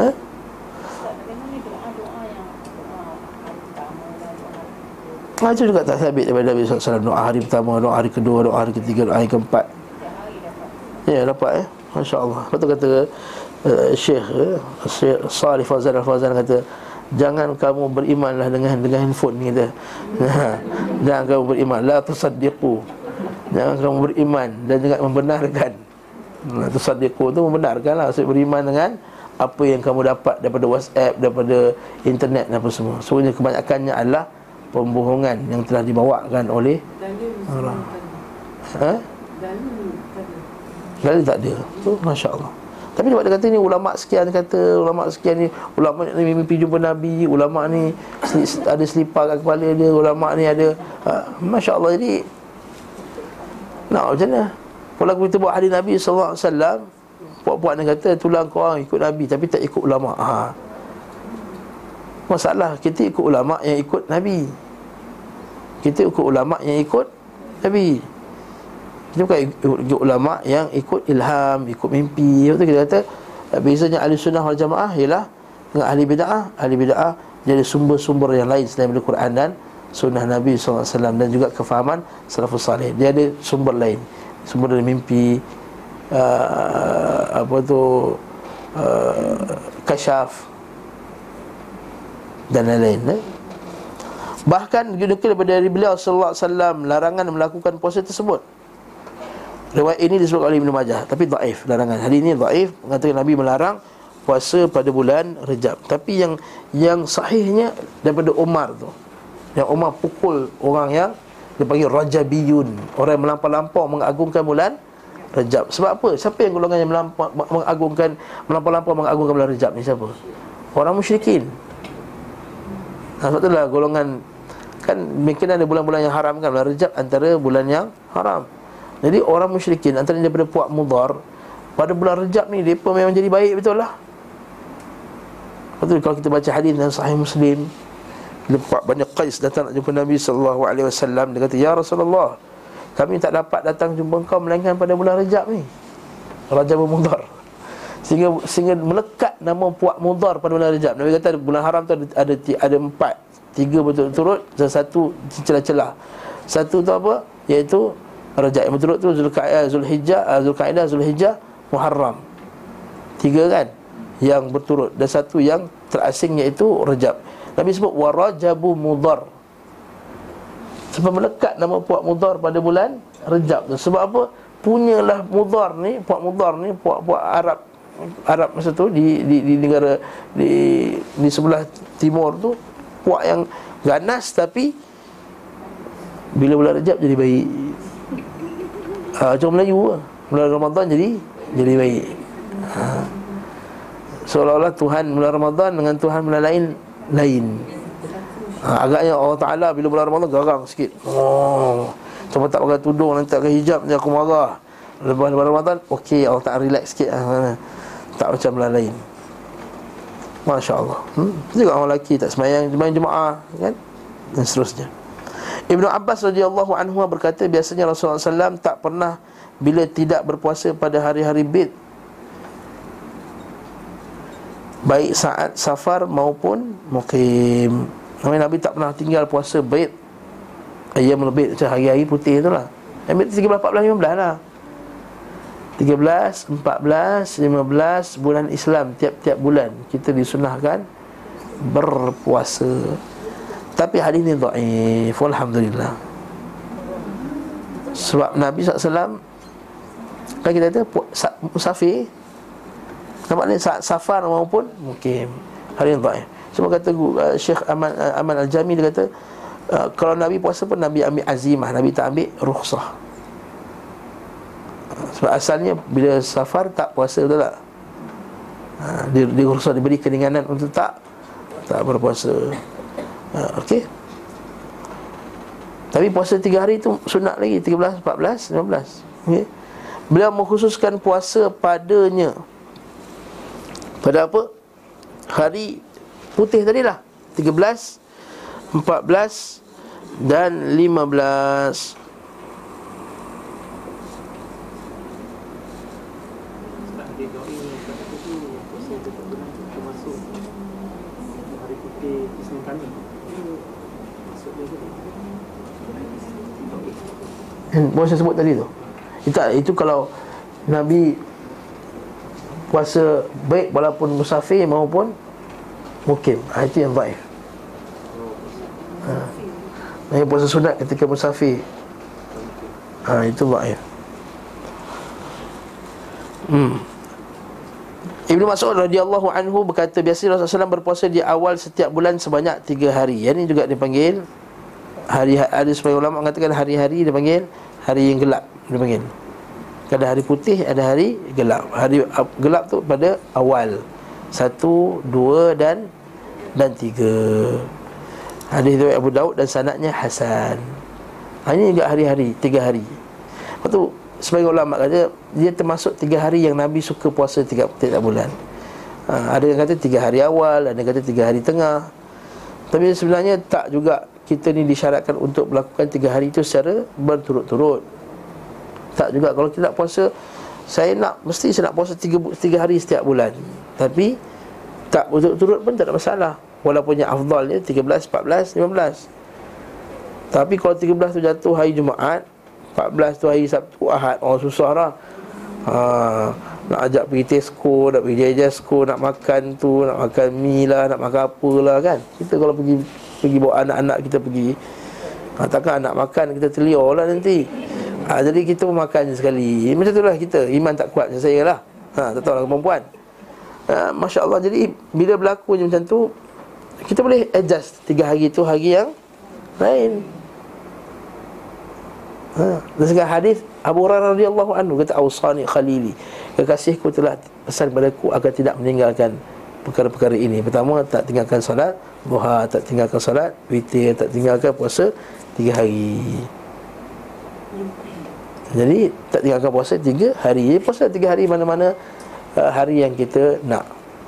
Ha? Itu juga tak sabit daripada Nabi SAW Doa hari pertama, doa hari kedua, doa hari ketiga, doa hari keempat. Ya, dapat ya. Masya Allah Lepas tu kata uh, Syekh uh, Syekh Salih Fazal Al-Fazal kata Jangan kamu berimanlah dengan dengan handphone ni kata. (laughs) Jangan kamu beriman. La tusaddiqu. Jangan kamu beriman Dan jangan membenarkan. La tusaddiqu tu membenarkan lah. Maksud beriman dengan Apa yang kamu dapat daripada WhatsApp Daripada internet dan apa semua. Sebenarnya kebanyakannya adalah pembohongan yang telah dibawakan oleh orang. Ha? Dalil tak ada. Tu masya-Allah. Tapi sebab dia kata ni ulama sekian kata ulama sekian ni ulama ni mimpi jumpa nabi, ulama ni ada selipar kat kepala dia, ulama ni ada ha, masya-Allah jadi nak macam mana? Kalau kita buat hadis Nabi sallallahu alaihi wasallam, puak-puak ni kata tulang kau ikut nabi tapi tak ikut ulama. Ha. Masalah kita ikut ulama yang ikut nabi. Kita ikut ulama yang ikut nabi. Kita bukan ikut ulama yang ikut ilham, ikut mimpi. Itu kita kata bezanya ahli sunnah wal jamaah ialah dengan ahli bid'ah, ahli bid'ah jadi sumber-sumber yang lain selain dari Quran dan sunnah Nabi SAW dan juga kefahaman salafus salih. Dia ada sumber lain. Sumber dari mimpi uh, apa tu uh, kasyaf dan lain-lain. Eh? Bahkan dinukil daripada dari beliau sallallahu alaihi wasallam larangan melakukan puasa tersebut. Riwayat ini disebut oleh Ibn Majah Tapi daif larangan Hari ini daif Mengatakan Nabi melarang Puasa pada bulan Rejab Tapi yang yang sahihnya Daripada Umar tu Yang Umar pukul orang yang Dia panggil Rajabiyun Orang yang melampau-lampau Mengagungkan bulan Rejab Sebab apa? Siapa yang golongan yang melampau, mengagungkan Melampau-lampau mengagungkan bulan Rejab ni siapa? Orang musyrikin nah, Sebab itulah golongan Kan mungkin ada bulan-bulan yang haram kan Bulan Rejab antara bulan yang haram jadi orang musyrikin antara daripada puak mudar pada bulan Rejab ni depa memang jadi baik betul lah. Betul kalau kita baca hadis dalam sahih Muslim puak Bani Qais datang nak jumpa Nabi wasallam dia kata ya Rasulullah kami tak dapat datang jumpa engkau melainkan pada bulan Rejab ni. Rajab Mudar. Sehingga sehingga melekat nama puak Mudar pada bulan Rejab. Nabi kata bulan haram tu ada ada, ada empat, tiga betul turut dan satu celah-celah. Satu tu apa? Iaitu Rajab yang berturut tu Zulkaidah, Zulhijjah, uh, Zulkaidah, Zulhijjah, Muharram. Tiga kan yang berturut dan satu yang terasing iaitu Rajab. Nabi sebut warajabu mudhar. Sebab melekat nama puak mudhar pada bulan Rajab tu. Sebab apa? Punyalah mudhar ni, puak mudhar ni puak-puak Arab Arab masa tu di di, di negara di di sebelah timur tu puak yang ganas tapi bila bulan Rajab jadi baik. Ha, Macam Melayu lah Bulan Ramadan jadi Jadi baik. Ha. Seolah-olah Tuhan bulan Ramadan Dengan Tuhan bulan lain Lain. Ha, Agaknya Allah Ta'ala Bila bulan Ramadan garang sikit. Oh. Cuma tak pakai tudung Nanti pakai hijab Nanti aku marah. Lepas bulan Ramadan Okey Allah Ta'ala relax sikit. Ha. Tak macam bulan lain Masya Allah hmm? Juga orang lelaki tak semayang Semayang jemaah kan Dan seterusnya Ibnu Abbas radhiyallahu anhu berkata biasanya Rasulullah SAW tak pernah bila tidak berpuasa pada hari-hari bid baik saat safar maupun mukim. Nabi Nabi tak pernah tinggal puasa bid ayam lebih macam hari-hari putih itulah. Ambil 13 14 15 lah. 13, 14, 15 bulan Islam. Tiap-tiap bulan kita disunahkan berpuasa. Tapi hadis ni dhaif Alhamdulillah. Sebab Nabi SAW Kan kita kata Musafir Nampak ni saat safar maupun Mukim. Hadis ni dhaif. Sebab kata uh, Syekh Aman, uh, Aman Al-Jami Dia kata uh, Kalau Nabi puasa pun Nabi ambil azimah Nabi tak ambil rukhsah Sebab asalnya Bila safar tak puasa betul tak? Ha, dia, dia rukhsah diberi keninganan untuk tak tak berpuasa. Ha, Okey. Tapi puasa tiga hari tu sunat lagi 13, 14, 15 Okey. Beliau mengkhususkan puasa padanya. Pada apa? Hari putih tadi lah 13 14 Dan 15 Yang saya sebut tadi tu itu, itu kalau Nabi Puasa baik walaupun musafir maupun Mukim ha, Itu yang baik ha. Nabi puasa sunat ketika musafir ha, Itu baik hmm. Ibnu Mas'ud radhiyallahu anhu berkata biasa Rasulullah SAW berpuasa di awal setiap bulan sebanyak tiga hari. Yang ini juga dipanggil hari ada sebagai ulama mengatakan hari-hari dia panggil hari yang gelap dia panggil. Ada hari putih, ada hari gelap. Hari gelap tu pada awal. Satu, dua dan dan tiga. Hadis riwayat Abu Daud dan sanadnya Hasan. Hanya juga hari-hari, tiga hari. Lepas tu, sebagai ulama kata Dia termasuk tiga hari yang Nabi suka puasa tiga, tiga bulan. Ha, Ada yang kata tiga hari awal, ada yang kata tiga hari tengah. Tapi sebenarnya tak juga kita ni disyaratkan untuk melakukan tiga hari itu secara berturut-turut. Tak juga kalau kita nak puasa Saya nak Mesti saya nak puasa tiga, tiga hari setiap bulan. Tapi Tak turut-turut pun tak ada masalah. Walaupun yang afdalnya 13, 14, 15 Tapi kalau 13 tu jatuh hari Jumaat 14 tu hari Sabtu Ahad Oh susah lah. Ha, Nak ajak pergi Tesco Nak pergi Jajasko Nak makan tu Nak makan mie lah Nak makan apa lah kan. Kita kalau pergi Pergi bawa anak-anak kita pergi. Ha, Takkan anak makan Kita terliur lah nanti. Ha, Jadi kita pun makan sekali. Macam itulah kita. Iman tak kuat macam saya lah. Ha, Tak tahu lah perempuan. Ha, Masya Allah Jadi bila berlaku macam tu Kita boleh adjust Tiga hari tu hari yang lain. Ha. Dan sekarang hadis Abu Hurairah radhiyallahu anhu kata Ausani Khalili. Kekasihku telah pesan padaku Agar tidak meninggalkan perkara-perkara ini. Pertama tak tinggalkan solat Duha tak tinggalkan solat Witir tak tinggalkan puasa Tiga hari. Jadi tak tinggalkan puasa tiga hari. Jadi puasa tiga hari mana-mana uh, Hari yang kita nak.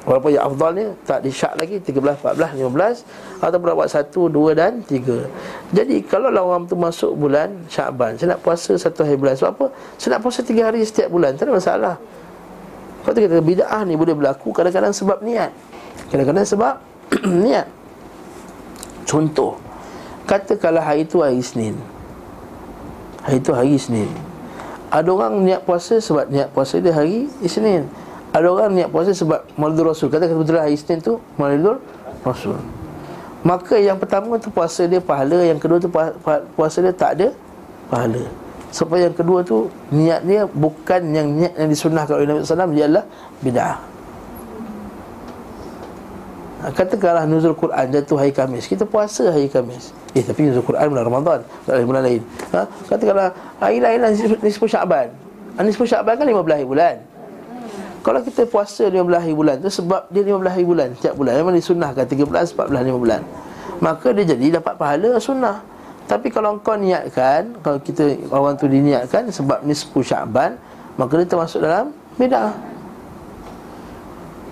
Walaupun yang afdalnya tak disyak lagi 13, 14, 15 Atau buat satu, dua dan tiga. Jadi kalau lah orang tu masuk bulan Syakban Saya nak puasa satu hari bulan. Sebab apa? Saya nak puasa tiga hari setiap bulan Tak ada masalah. Kalau tu kata bida'ah ni boleh berlaku Kadang-kadang sebab niat. Kadang-kadang sebab (clears throat) niat Contoh Katakanlah hari itu hari Isnin Hari itu hari Isnin ada orang niat puasa sebab niat puasa dia hari Isnin. Ada orang niat puasa sebab Maulid Rasul. Kata kebetulan hari Isnin tu Maulid Rasul. Maka yang pertama tu puasa dia pahala, yang kedua tu puasa dia tak ada pahala. Sebab yang kedua tu niat dia bukan yang niat yang disunnahkan oleh Nabi dia adalah bid'ah. Katakanlah nuzul Quran jatuh hari Khamis Kita puasa hari Khamis Eh tapi nuzul Quran bulan Ramadan Tak ada bulan lain. Ha? Katakanlah hari lain lah Nisfu Syakban ha, Nisfu Syakban kan 15 hari bulan. Kalau kita puasa 15 hari bulan tu Sebab dia 15 hari bulan Setiap bulan. Memang disunnahkan 13, 14, 15 Maka dia jadi dapat pahala sunnah. Tapi kalau kau niatkan Kalau kita orang tu diniatkan Sebab Nisfu Syakban Maka dia termasuk dalam beda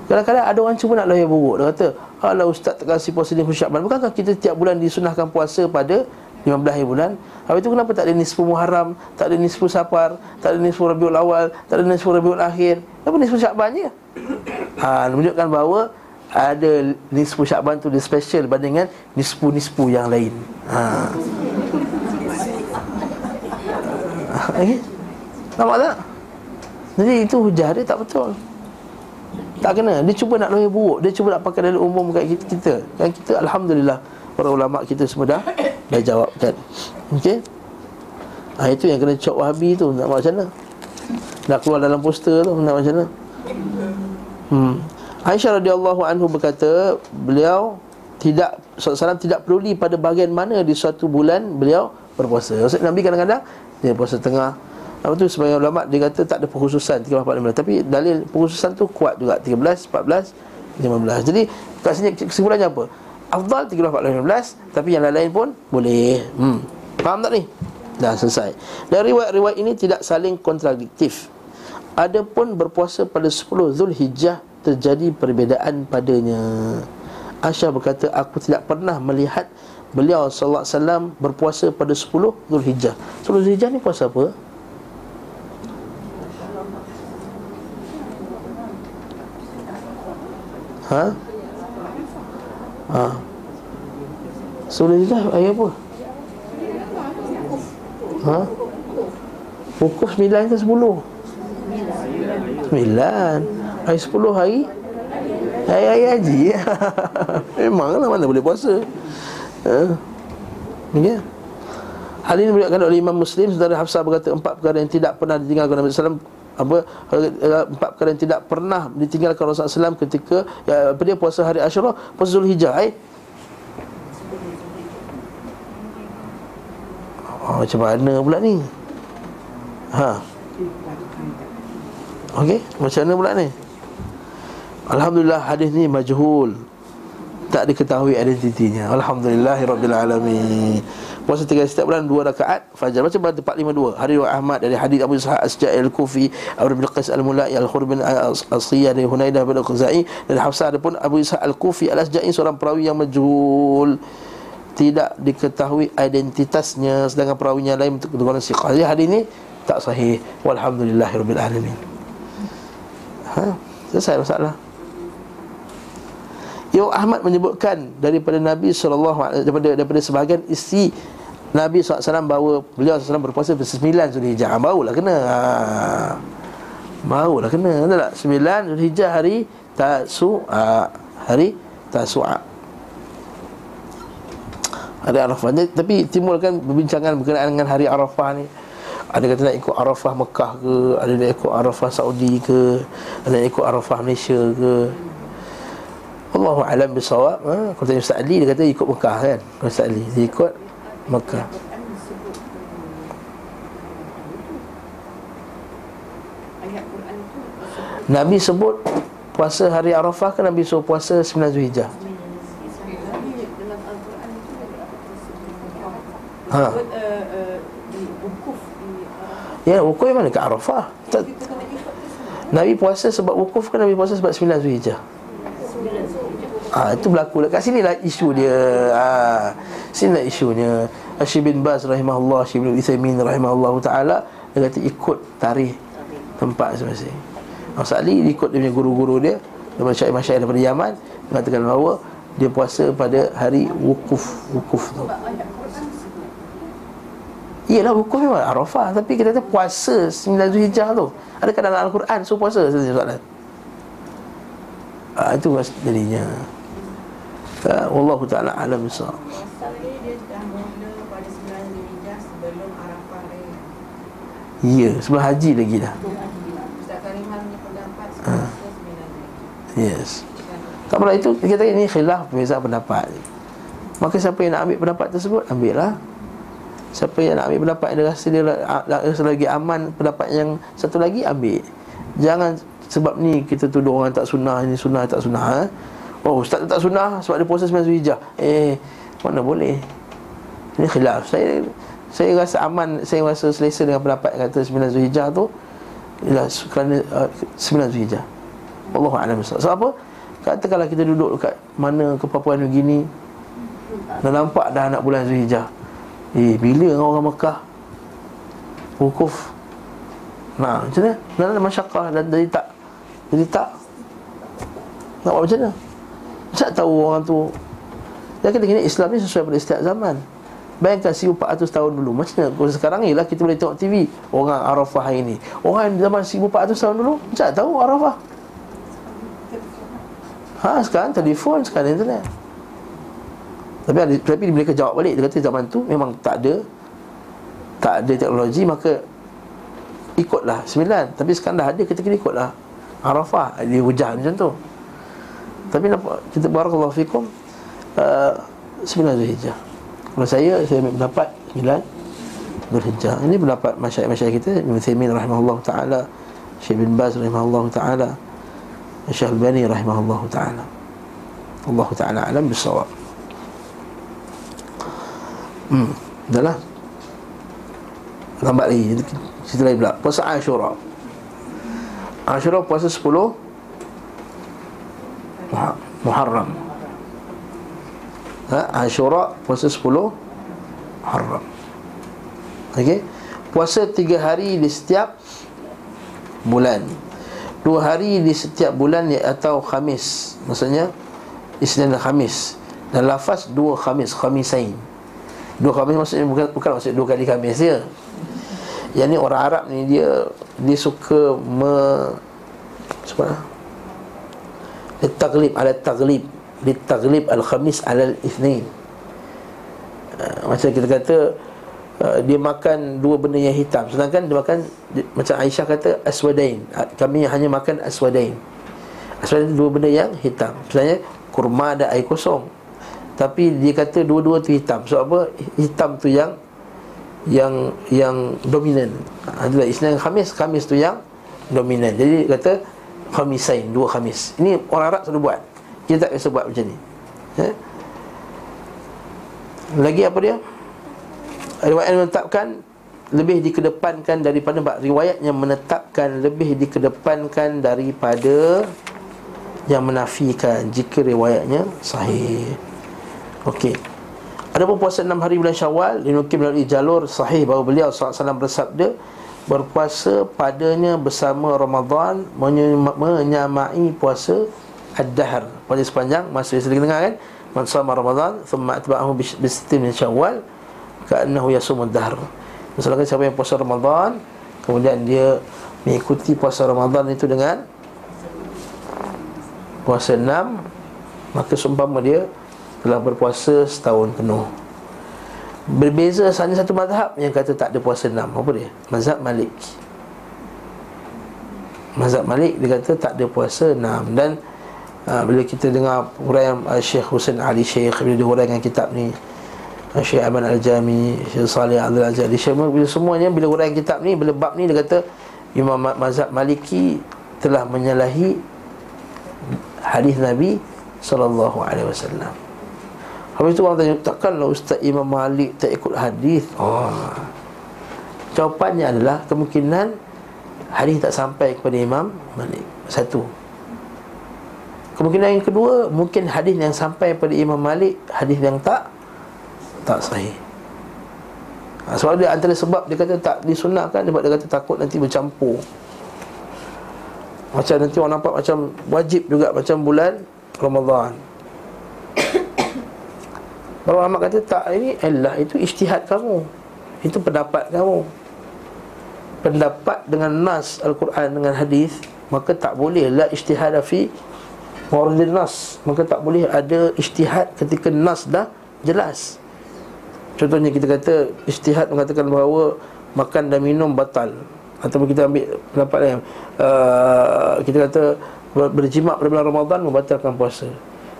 Kadang-kadang ada orang cuba nak lahir buruk Dia kata Alah ustaz tak kasih puasa ni Syakban Bukankah kita tiap bulan disunahkan puasa pada 15 hari bulan Habis itu kenapa tak ada nisfu Muharram Tak ada nisfu Safar Tak ada nisfu Rabiul Awal Tak ada nisfu Rabiul Akhir Kenapa nisfu Syakban je (coughs) ha, Menunjukkan bahawa Ada nisfu Syakban tu dia special Bandingkan nisfu-nisfu yang lain ha. Okay. (laughs) Nampak tak? Jadi itu hujah dia tak betul tak kena. Dia cuba nak lahir buruk. Dia cuba nak pakai dalil umum kat kita Dan kita Alhamdulillah Para ulama' kita semua dah Dah jawab kan Okey? Ha, Itu yang kena cok wahabi tu. Nak macam mana? Nak keluar dalam poster tu Nak macam mana? Hmm. Aisyah radhiyallahu anhu berkata Beliau tidak SAW tidak peduli pada bahagian mana di suatu bulan beliau berpuasa. Maksud Nabi kadang-kadang dia puasa tengah, apa tu sebagai ulama dia kata tak ada perkhususan 13 14 15 tapi dalil perkhususan tu kuat juga 13 14 15. Jadi kat sini kesimpulannya apa? Afdal 13 14 15 tapi yang lain-lain pun boleh. Hmm. Faham tak ni? Dah selesai. Dan riwayat-riwayat ini tidak saling kontradiktif. Adapun berpuasa pada 10 Zulhijjah terjadi perbezaan padanya. Aisyah berkata aku tidak pernah melihat beliau sallallahu alaihi wasallam berpuasa pada 10 Zulhijjah. 10 Zulhijjah ni puasa apa? Ha? Ha. Sudah dah ayat apa? Ha? Pukul 9 ke 10? 9 Hari 10 hari Hari-hari haji (laughs) Memanglah mana boleh puasa ha? Ya Hal ini diberikan oleh Imam Muslim Saudara Hafsah berkata Empat perkara yang tidak pernah ditinggalkan Nabi SAW apa eh, empat perkara yang tidak pernah ditinggalkan Rasulullah SAW ketika ya, apa dia puasa hari Asyura puasa Zulhijjah eh Oh, macam mana pula ni? Ha. Okey, macam mana pula ni? Alhamdulillah hadis ni majhul. Tak diketahui identitinya. Alhamdulillahirabbil alamin. Puasa tiga setiap bulan dua rakaat fajar macam pada 452 hari riwayat Ahmad dari hadis Abu Ishaq As-Ja'i Al-Kufi Abu bin Qais Al-Mulai Al-Khur bin As-Siyah dari Hunaidah bin Al-Khuzai dari Hafsah adapun Abu Ishaq Al-Kufi Al-Asja'i seorang perawi yang majhul tidak diketahui identitasnya sedangkan perawinya lain untuk golongan siqah. Jadi hadis ini tak sahih. Walhamdulillahirabbil alamin. Ha, selesai masalah. Imam Ahmad menyebutkan daripada Nabi SAW daripada, daripada sebahagian isteri Nabi SAW bawa beliau SAW berpuasa sembilan Zulhijjah. Ha, Barulah kena. Ha. Barulah kena. Tahu tak? Sembilan Zulhijjah hari Tasu'a. Hari Tasu'a. Hari Arafah. Tapi timbulkan perbincangan berkenaan dengan hari Arafah ni. Ada kata nak ikut Arafah Mekah ke? Ada nak ikut Arafah Saudi ke? Ada nak ikut Arafah Malaysia ke? Allahu alam bisawab ha? Kalau tanya Ustaz Ali Dia kata ikut Mekah kan? Ustaz Ali Dia ikut Mekah Nabi sebut Puasa hari Arafah kan Nabi suruh puasa 9 Zulhijjah Ha. Ya, wukuf mana ke Arafah? Tak. Nabi puasa sebab wukuf kan Nabi puasa sebab 9 Zulhijjah. Ah ha, itu berlaku. Kat sini lah isu dia. Ah ha, sini lah isunya. Syekh bin Baz rahimahullah, Syekh bin Utsaimin rahimahullah taala dia kata ikut tarikh tempat masing-masing. Masa Ali ikut dia punya guru-guru dia, daripada syair-syair daripada Yaman mengatakan bahawa dia puasa pada hari wukuf wukuf tu. Iyalah wukuf memang Arafah Tapi kita kata puasa 9 Zulhijjah tu Adakah dalam Al-Quran so puasa soalan ah, Itu jadinya ah, Wallahu ta'ala alam besar Ya, sebelum haji lagi dah ha. Yes Tak apalah itu Kita ini khilaf Beza pendapat Maka siapa yang nak ambil pendapat tersebut Ambil lah Siapa yang nak ambil pendapat yang dia rasa dia rasa lagi aman pendapat yang satu lagi ambil. Jangan sebab ni kita tuduh orang tak sunnah ini sunnah tak sunnah. Ha? Oh ustaz tak sunnah sebab dia puasa sembilan Zulhijjah. Eh mana boleh? Ini khilaf. Saya saya rasa aman, saya rasa selesa dengan pendapat kata sembilan Zulhijjah tu ialah kerana uh, sembilan Zulhijjah. Allah a'lam Sebab apa? Katakanlah kita duduk dekat mana ke Papua New Guinea Dah nampak dah anak bulan Zulhijjah Eh, bila orang Mekah Wukuf Nah, macam mana? Nak ada masyarakat dan jadi tak Jadi tak Nak buat macam mana? Tak tahu orang tu. Yang kata gini, Islam ni sesuai pada setiap zaman. Bayangkan 1400 tahun dulu Macam mana? Sekarang ni lah kita boleh tengok TV Orang Arafah hari ni. Orang zaman 1400 tahun dulu Tak tahu Arafah. Ha, sekarang telefon, sekarang internet. Tapi tapi mereka jawab balik. Dia kata zaman tu memang tak ada Tak ada teknologi Maka Ikutlah. Sembilan. Tapi sekarang dah ada Kita kena ikutlah. Arafah Dia hujan macam tu Tapi nampak Kita barakallahu fikum uh, Sembilan Zulhijjah. Kalau saya Saya ambil pendapat Sembilan Zulhijjah. Ini pendapat masyarakat-masyarakat kita Ibn Thaymin rahimahullah ta'ala Syekh bin Baz rahimahullah ta'ala Syekh Al-Bani rahimahullah ta'ala. Allah ta'ala alam bisawab Hmm, dah lah. Lambat lagi Cerita lain pula. Puasa Ashura. Ashura puasa 10 Muharram. Ha? Ashura puasa 10 Muharram. Okey? Puasa 3 hari di setiap Bulan. 2 hari di setiap bulan Atau Khamis. Maksudnya Isnin dan Khamis. Dan lafaz 2 Khamis Khamisain. Dua khamis maksudnya bukan, bukan maksud dua kali khamis dia Yang ni orang Arab ni dia Dia suka me Sebab Litaglib ala taglib. Litaglib al-khamis ala al-ithnain. Uh, Macam kita kata uh, Dia makan dua benda yang hitam. Sedangkan dia makan Macam Aisyah kata aswadain. Uh, Kami hanya makan aswadain. Aswadain dua benda yang hitam. Sebenarnya kurma ada air kosong. Tapi dia kata dua-dua tu hitam. Sebab apa? Hitam tu yang Yang yang dominan. Adalah Isnin Khamis Khamis tu yang dominan. Jadi kata Khamisain, dua khamis. Ini orang Arab selalu buat. Kita tak biasa buat macam ni. Ya? Lagi apa dia? Riwayat menetapkan Lebih dikedepankan daripada Riwayat yang menetapkan Lebih dikedepankan daripada Yang menafikan Jika riwayatnya sahih. Okey. Ada pun puasa 6 hari bulan syawal Dinukir melalui jalur sahih. Bahawa beliau SAW bersabda Berpuasa padanya bersama Ramadan Menyamai puasa Ad-Dahr. Pada sepanjang masa yang sering dengar kan? Man sama Ramadan Thumma atba'ahu bisitin min syawal Ka'annahu yasumud dahr Misalkan siapa yang puasa Ramadan Kemudian dia mengikuti puasa Ramadan itu dengan Puasa 6 Maka sumpama dia telah berpuasa setahun penuh Berbeza hanya satu mazhab yang kata tak ada puasa enam Apa dia? Mazhab Malik Mazhab Malik dia kata tak ada puasa enam Dan uh, bila kita dengar huraian uh, Syekh Hussein Ali Syekh Bila dia huraian kitab ni uh, Syekh Ahmad Al-Jami Syekh Salih Abdul Aziz Ali Syekh bila semuanya Bila huraian kitab ni Bila bab ni dia kata Imam Mazhab Maliki telah menyalahi hadis Nabi sallallahu alaihi wasallam. Habis tu orang tanya Takkanlah Ustaz Imam Malik tak ikut hadis? Oh. Jawapannya adalah Kemungkinan Hadis tak sampai kepada Imam Malik. Satu. Kemungkinan yang kedua Mungkin hadis yang sampai kepada Imam Malik Hadis yang tak Tak sahih. Ha, Sebab dia antara sebab Dia kata tak disunahkan Sebab dia kata takut nanti bercampur. Macam nanti orang nampak macam Wajib juga macam bulan Ramadan Para ulama kata tak ini Allah itu ijtihad kamu. Itu pendapat kamu. Pendapat dengan nas Al-Quran dengan hadis maka tak boleh la ijtihad fi mawridin nas. Maka tak boleh ada ijtihad ketika nas dah jelas. Contohnya kita kata ijtihad mengatakan bahawa makan dan minum batal ataupun kita ambil pendapat yang uh, kita kata berjimat pada bulan Ramadan membatalkan puasa.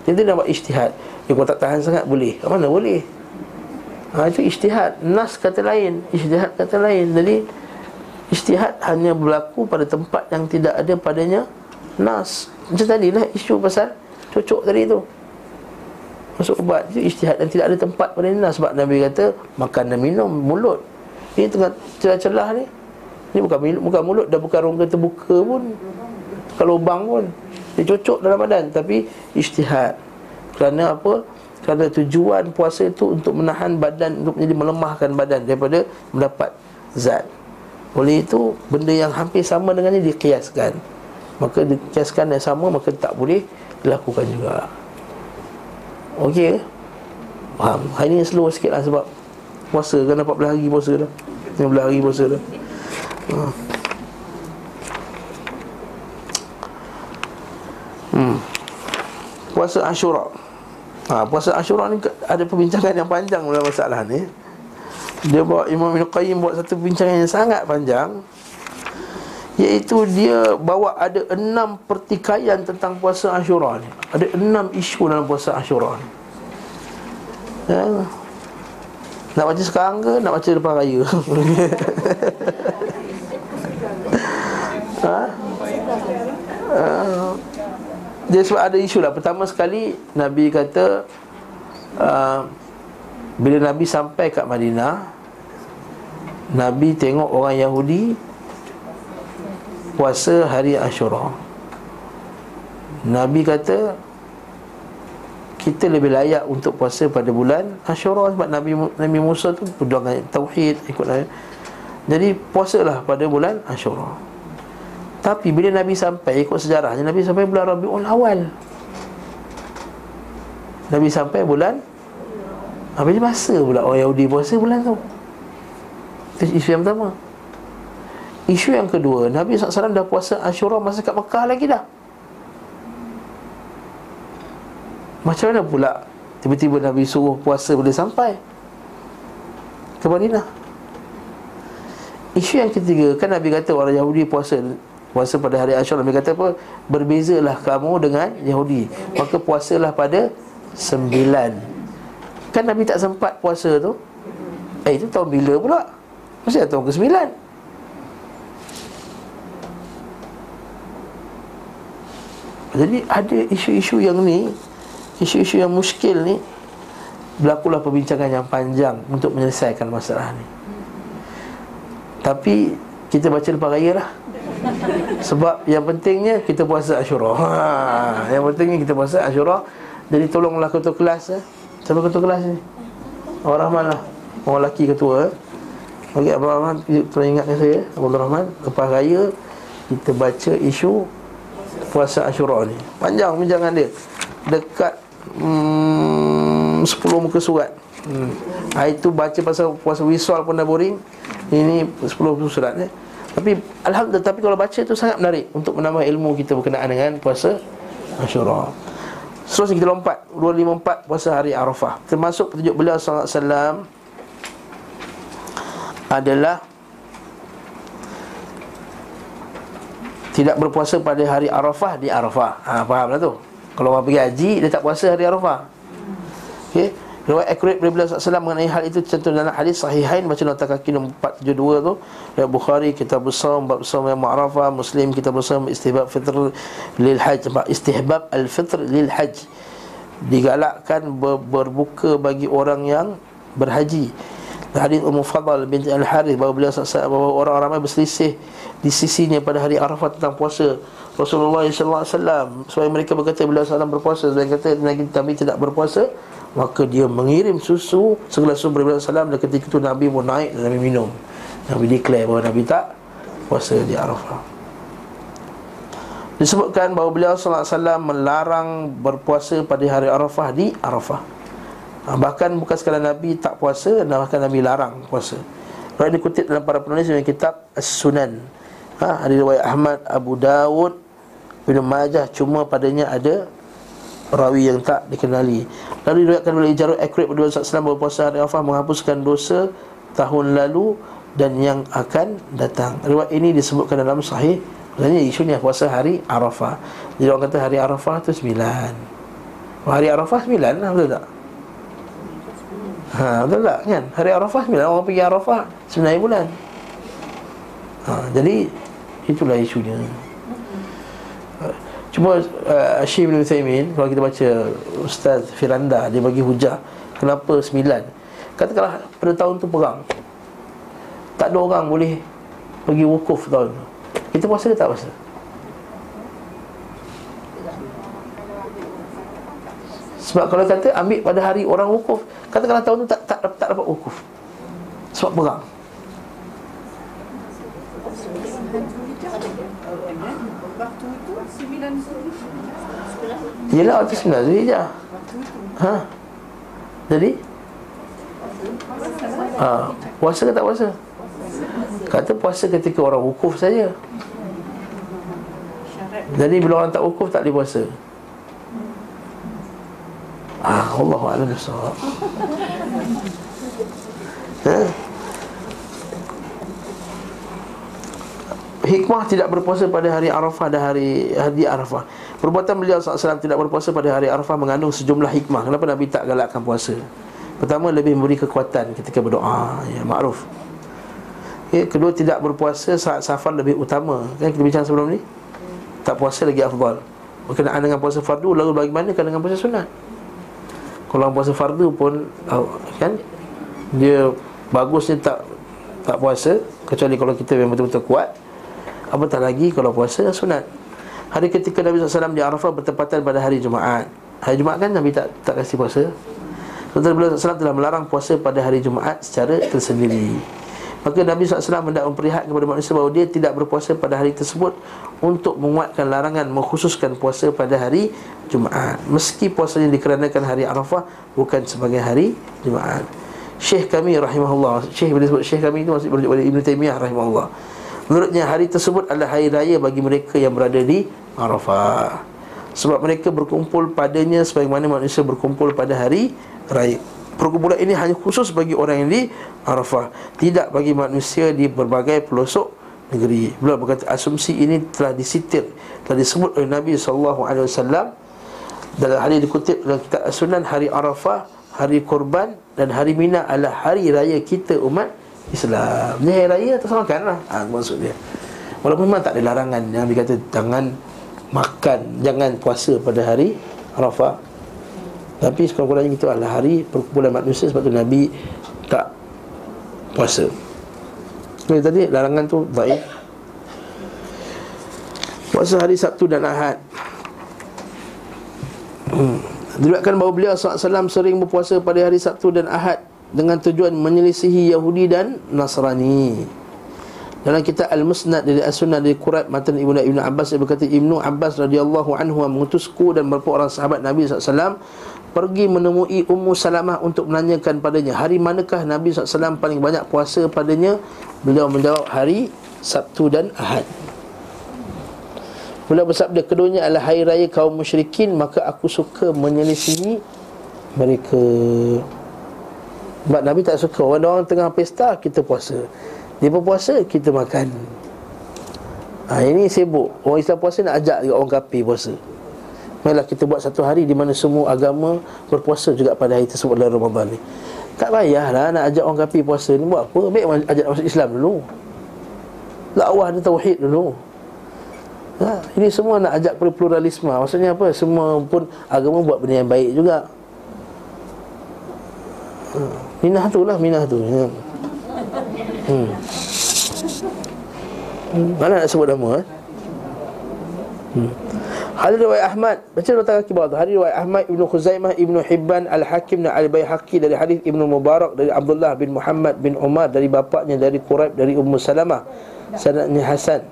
Dia nak buat ijtihad. Ya kalau tak tahan sangat boleh. Mana? Boleh. Ha, Itu ijtihad. Nas kata lain Ijtihad kata lain. Jadi Ijtihad hanya berlaku pada tempat yang tidak ada padanya Nas. Macam tadi lah isu pasal Cocok tadi tu. Masuk ubat. Itu ijtihad dan tidak ada tempat pada nas. Sebab Nabi kata Makan dan minum mulut. Ini tengah celah-celah ni. Ini bukan bukan mulut Dah bukan rongga terbuka pun. Kalau lubang pun Dia cocok dalam badan Tapi ijtihad. Kerana apa? Kerana tujuan puasa itu untuk menahan badan Untuk menjadi melemahkan badan Daripada mendapat zat. Oleh itu benda yang hampir sama dengan ini dikiaskan. Maka dikiaskan yang sama Maka tak boleh dilakukan juga. Okey Faham? Hari ini slow sikit lah sebab Puasa kan 14 hari puasa dah? 15 hari puasa dah. Hmm. Hmm. Puasa Ashura Ha, puasa Ashura ni ada perbincangan yang panjang dalam masalah ni. Dia bawa Imam Ibn Qayyim buat satu perbincangan yang sangat panjang Iaitu dia bawa ada enam pertikaian tentang puasa Ashura ni Ada enam isu dalam puasa Ashura ni ya. Nak baca sekarang ke nak baca depan raya? (laughs) ha? Uh, dia sebab ada isu lah. Pertama sekali Nabi kata uh, Bila Nabi sampai kat Madinah Nabi tengok orang Yahudi Puasa hari Ashura. Nabi kata Kita lebih layak untuk puasa pada bulan Ashura Sebab Nabi Nabi Musa tu Perjuangan Tauhid ikut Jadi puasalah pada bulan Ashura tapi bila Nabi sampai ikut sejarahnya Nabi sampai bulan Rabiul Awal. Nabi sampai bulan Habis masa pula? Orang Yahudi puasa bulan tu. Itu isu yang pertama. Isu yang kedua Nabi SAW dah puasa Ashura masa kat Mekah lagi dah. Macam mana pula Tiba-tiba Nabi suruh puasa boleh sampai Ke Madinah? Isu yang ketiga Kan Nabi kata orang Yahudi puasa Puasa pada hari Ashura Nabi kata apa? Berbezalah kamu dengan Yahudi. Maka puasalah pada Sembilan. Kan Nabi tak sempat puasa tu? Eh itu tahun bila pula? Masih tahun ke sembilan Jadi ada isu-isu yang ni Isu-isu yang muskil ni Berlakulah perbincangan yang panjang Untuk menyelesaikan masalah ni. Tapi Kita baca lepas raya lah Sebab yang pentingnya Kita puasa Ashura. Ha, Yang pentingnya kita puasa Ashura. Jadi tolonglah ketua kelas eh. Siapa ketua kelas ni? Orang Rahman lah. Orang lelaki ketua eh. Bagi Abang Rahman Tolong ingatkan saya Abang Rahman. Lepas raya Kita baca isu Puasa Ashura ni. Panjang bincangan dia. Dekat hmm, 10 muka surat. Hmm. Hari tu baca pasal puasa wisol pun dah boring Ini 10 muka surat ni Tapi Alhamdulillah Tapi kalau baca tu sangat menarik Untuk menambah ilmu kita berkenaan dengan puasa Ashura Seterusnya kita lompat 254 puasa hari Arafah Termasuk petunjuk beliau SAW adalah tidak berpuasa pada hari Arafah di Arafah. Ha, fahamlah tu. Kalau orang pergi haji dia tak puasa hari Arafah. Okey. Riwayat akurat dari beliau SAW mengenai hal itu contoh dalam hadis sahihain baca nota kaki nombor 472 tu riwayat Bukhari kitab Shaum bab Shaum yang Arafah Muslim kitab Shaum istihbab fitr lil hajj. Istihbab al fitr lil hajj. Digalakkan ber, berbuka bagi orang yang berhaji hadis Ummu Fadal binti Al-Harith bahawa beliau bahawa orang ramai berselisih di sisinya pada hari Arafah tentang puasa. Rasulullah sallallahu alaihi wasallam supaya mereka berkata beliau sallallahu berpuasa dan kata Nabi tidak berpuasa maka dia mengirim susu segelas susu beliau sallallahu dan ketika itu Nabi pun naik dan Nabi minum. Nabi declare bahawa Nabi tak puasa di Arafah. Disebutkan bahawa beliau sallallahu alaihi wasallam melarang berpuasa pada hari Arafah di Arafah ha, Bahkan bukan sekadar Nabi tak puasa Bahkan Nabi larang puasa. Kalau dikutip dalam para penulis dengan kitab As-Sunan. Ha, Ada riwayat Ahmad, Abu Dawud Ibn Majah Cuma padanya ada Rawi yang tak dikenali. Lalu diriwayatkan oleh Ijarul Akrit Berdua SAW bahawa puasa hari Arafah Menghapuskan dosa tahun lalu Dan yang akan datang. Riwayat ini disebutkan dalam sahih Maksudnya isunya puasa hari Arafah. Jadi orang kata hari Arafah tu sembilan. Hari Arafah sembilan lah betul tak? Ha, betul tak kan? Hari Arafah bila orang pergi Arafah sebenarnya bulan. Ha, jadi itulah isunya. Cuma uh, Syekh bin Uthaymin Kalau kita baca Ustaz Firanda Dia bagi hujah Kenapa sembilan Katakanlah pada tahun tu perang Tak ada orang boleh Pergi wukuf tahun tu Kita puasa ke tak puasa? Sebab kalau kata ambil pada hari orang wukuf Katakanlah tahun tu tak, tak, tak, tak dapat wukuf. Sebab perang. Yelah waktu sembilan Zulhijjah. Ha? Jadi? Ha Puasa ke tak puasa? Kata puasa ketika orang wukuf saja. Jadi bila orang tak wukuf tak boleh puasa Ah, Allah a'lam bissawab. Ha? Hikmah tidak berpuasa pada hari Arafah dan hari hari Arafah. Perbuatan beliau SAW tidak berpuasa pada hari Arafah mengandung sejumlah hikmah. Kenapa Nabi tak galakkan puasa? Pertama, lebih memberi kekuatan ketika berdoa. Ya, makruf. Ya, kedua, tidak berpuasa saat safar lebih utama. Kan kita bincang sebelum ni? Tak puasa lagi afdal. Berkenaan dengan puasa fardu, lalu bagaimana dengan puasa sunat? Kalau puasa fardu pun kan dia bagusnya tak tak puasa kecuali kalau kita memang betul-betul kuat. Apatah lagi kalau puasa sunat. Hari ketika Nabi SAW di Arafah bertepatan pada hari Jumaat. Hari Jumaat kan Nabi tak tak kasih puasa. Sementara beliau SAW telah melarang puasa pada hari Jumaat secara tersendiri Maka Nabi SAW hendak memperlihat kepada manusia bahawa dia tidak berpuasa pada hari tersebut Untuk menguatkan larangan mengkhususkan puasa pada hari Jumaat. Meski puasanya dikarenakan hari Arafah Bukan sebagai hari Jumaat. Syekh kami rahimahullah Syekh bila sebut Syekh kami itu masih berujuk pada Ibn Taymiyah rahimahullah. Menurutnya hari tersebut adalah hari raya bagi mereka yang berada di Arafah. Sebab mereka berkumpul padanya sebagaimana manusia berkumpul pada hari raya Perkumpulan ini hanya khusus bagi orang yang di Arafah Tidak bagi manusia di berbagai pelosok negeri Beliau berkata asumsi ini telah disitir Telah disebut oleh Nabi SAW dalam hadis dikutip dalam kitab Sunan hari Arafah, hari Korban dan hari Mina adalah hari raya kita umat Islam. Ini hari raya atau sama kan lah. Ha, maksud dia. Walaupun memang tak ada larangan yang dikata jangan makan Jangan puasa pada hari Arafah Tapi sekurang-kurangnya itu adalah hari perkumpulan manusia Sebab tu Nabi tak puasa. Ini tadi larangan tu baik. Puasa hari Sabtu dan Ahad. Hmm. Diriwayatkan bahawa beliau SAW sering berpuasa pada hari Sabtu dan Ahad Dengan tujuan menyelisihi Yahudi dan Nasrani. Dalam kitab Al-Musnad dari As-Sunnah dari Qurat Matan Ibnu Abbas dia berkata Ibnu Abbas radhiyallahu anhu mengutusku dan beberapa orang sahabat Nabi SAW pergi menemui Ummu Salamah untuk menanyakan padanya hari manakah Nabi SAW paling banyak puasa padanya? Beliau menjawab hari Sabtu dan Ahad. Beliau bersabda keduanya adalah hari raya kaum musyrikin maka aku suka menyelisihi mereka. Sebab Nabi tak suka orang-orang tengah pesta kita puasa. Dia berpuasa, kita makan. Ha, Ini sibuk. Orang Islam puasa nak ajak orang kafir puasa Malah kita buat satu hari di mana semua agama berpuasa juga pada hari tersebut dalam Ramadan ni Tak payahlah nak ajak orang kafir puasa ni buat apa Baik ajak masuk Islam dulu Dakwah dan tauhid dulu ha, Ini semua nak ajak pluralisme Maksudnya apa? Semua pun agama buat benda yang baik juga ha, Minah tu lah, minah tu. Hmm. hmm. Mana nak sebut nama eh? Hmm. Hadis riwayat Ahmad. Baca letak kaki bawah tu. Hadis riwayat Ahmad Ibnu Khuzaimah Ibnu Hibban Al-Hakim dan Al-Bayhaqi Dari hadis Ibnu Mubarak Dari Abdullah bin Muhammad bin Umar Dari bapaknya Dari Quraib Dari Ummu Salamah. Sanadnya Hasan.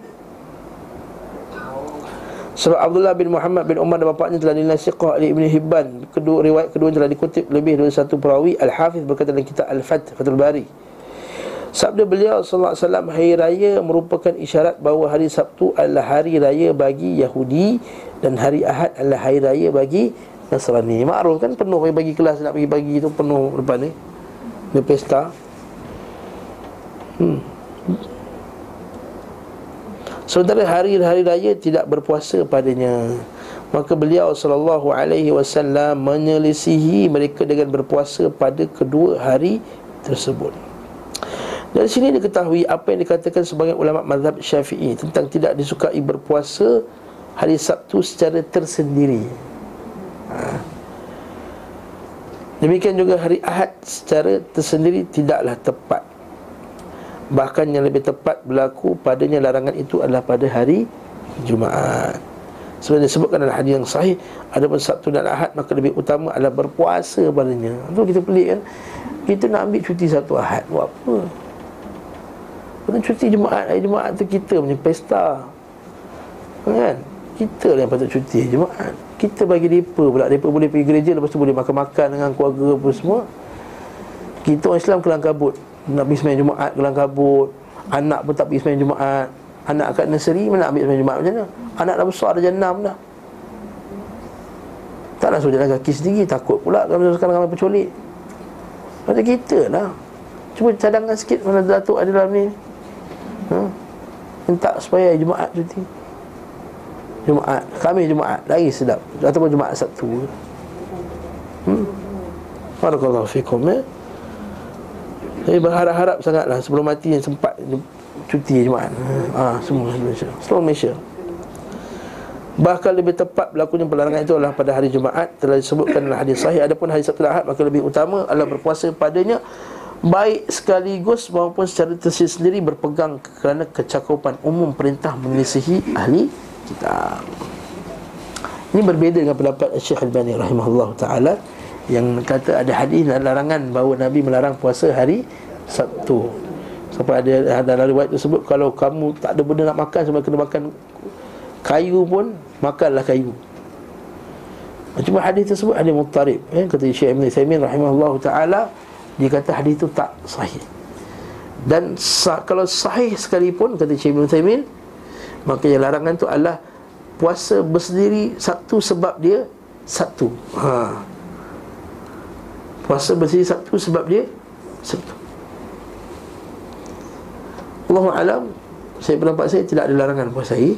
Sebab Abdullah bin Muhammad bin Umar dan bapaknya telah dinasiqah oleh Ibn Hibban. Kedua riwayat kedua telah dikutip lebih dari satu perawi Al-Hafiz berkata dalam kitab Al-Fath Fathul Bari Sabda beliau wasallam hari raya merupakan isyarat bahawa hari Sabtu adalah hari raya bagi Yahudi dan hari Ahad adalah hari raya bagi Nasrani. Makruf kan penuh bagi kelas nak bagi-bagi tu penuh depan ni. Dia pesta. Hmm. Saudara hari-hari raya tidak berpuasa padanya. Maka beliau sallallahu alaihi wasallam menyelisihi mereka dengan berpuasa pada kedua hari tersebut. Dari sini diketahui apa yang dikatakan sebagai ulama mazhab syafi'i Tentang tidak disukai berpuasa hari Sabtu secara tersendiri. Ha. Demikian juga hari Ahad secara tersendiri tidaklah tepat. Bahkan yang lebih tepat berlaku padanya larangan itu adalah pada hari Jumaat. Sebenarnya disebutkan dalam hadis yang sahih Adapun Sabtu dan Ahad maka lebih utama adalah berpuasa padanya. Itu kita pelik kan? Kita nak ambil cuti satu Ahad Buat apa? Kena cuti Jumaat Hari Jumaat tu kita punya pesta. Kan? Kita lah yang patut cuti Jumaat. Kita bagi mereka pula. Mereka boleh pergi gereja Lepas tu boleh makan-makan Dengan keluarga apa semua. Kita orang Islam kelang kabut. Nak pergi semayang Jumaat kelang kabut. Anak pun tak pergi semayang Jumaat. Anak kat nursery Mana nak ambil semayang Jumaat? Macam mana? Anak dah besar dah jenam dah. Tak nak suruh jalan kaki sendiri. Takut pula Kalau sekarang ramai penculik. Macam kita lah. Cuba cadangkan sikit Mana Datuk ada dalam ni ha? Minta supaya Jumaat cuti. Jumaat. Kami Jumaat. Lagi sedap. Ataupun Jumaat Sabtu. Hmm? Barakallahu fikum ya. Jadi berharap-harap sangatlah Sebelum mati yang sempat Cuti Jumaat. Ha, Semua Malaysia. Seluruh Malaysia. Bahkan lebih tepat berlakunya pelarangan itu adalah pada hari Jumaat. Telah disebutkan dalam hadis sahih. Adapun hari Sabtu Ahad Maka lebih utama adalah berpuasa padanya baik sekaligus maupun secara tersendiri sendiri berpegang kerana kecakupan umum perintah menyelisihi ahli kita. Ini berbeza dengan pendapat Syekh Al-Bani rahimahullah taala yang kata ada hadis dan larangan bahawa Nabi melarang puasa hari Sabtu. Sampai ada dalam riwayat tersebut kalau kamu tak ada benda nak makan sebab kena makan kayu pun makanlah kayu. Cuma hadis tersebut ada muttarib eh? kata Syekh Ibn Taymiyyah rahimahullah taala dia kata hadis itu tak sahih. Dan sah, kalau sahih sekalipun kata Syekh Ibn Taymin maka yang larangan itu adalah puasa bersendiri satu sebab dia satu. Ha. puasa bersendiri satu sebab dia satu. Allah alam saya pendapat saya tidak ada larangan puasa ini.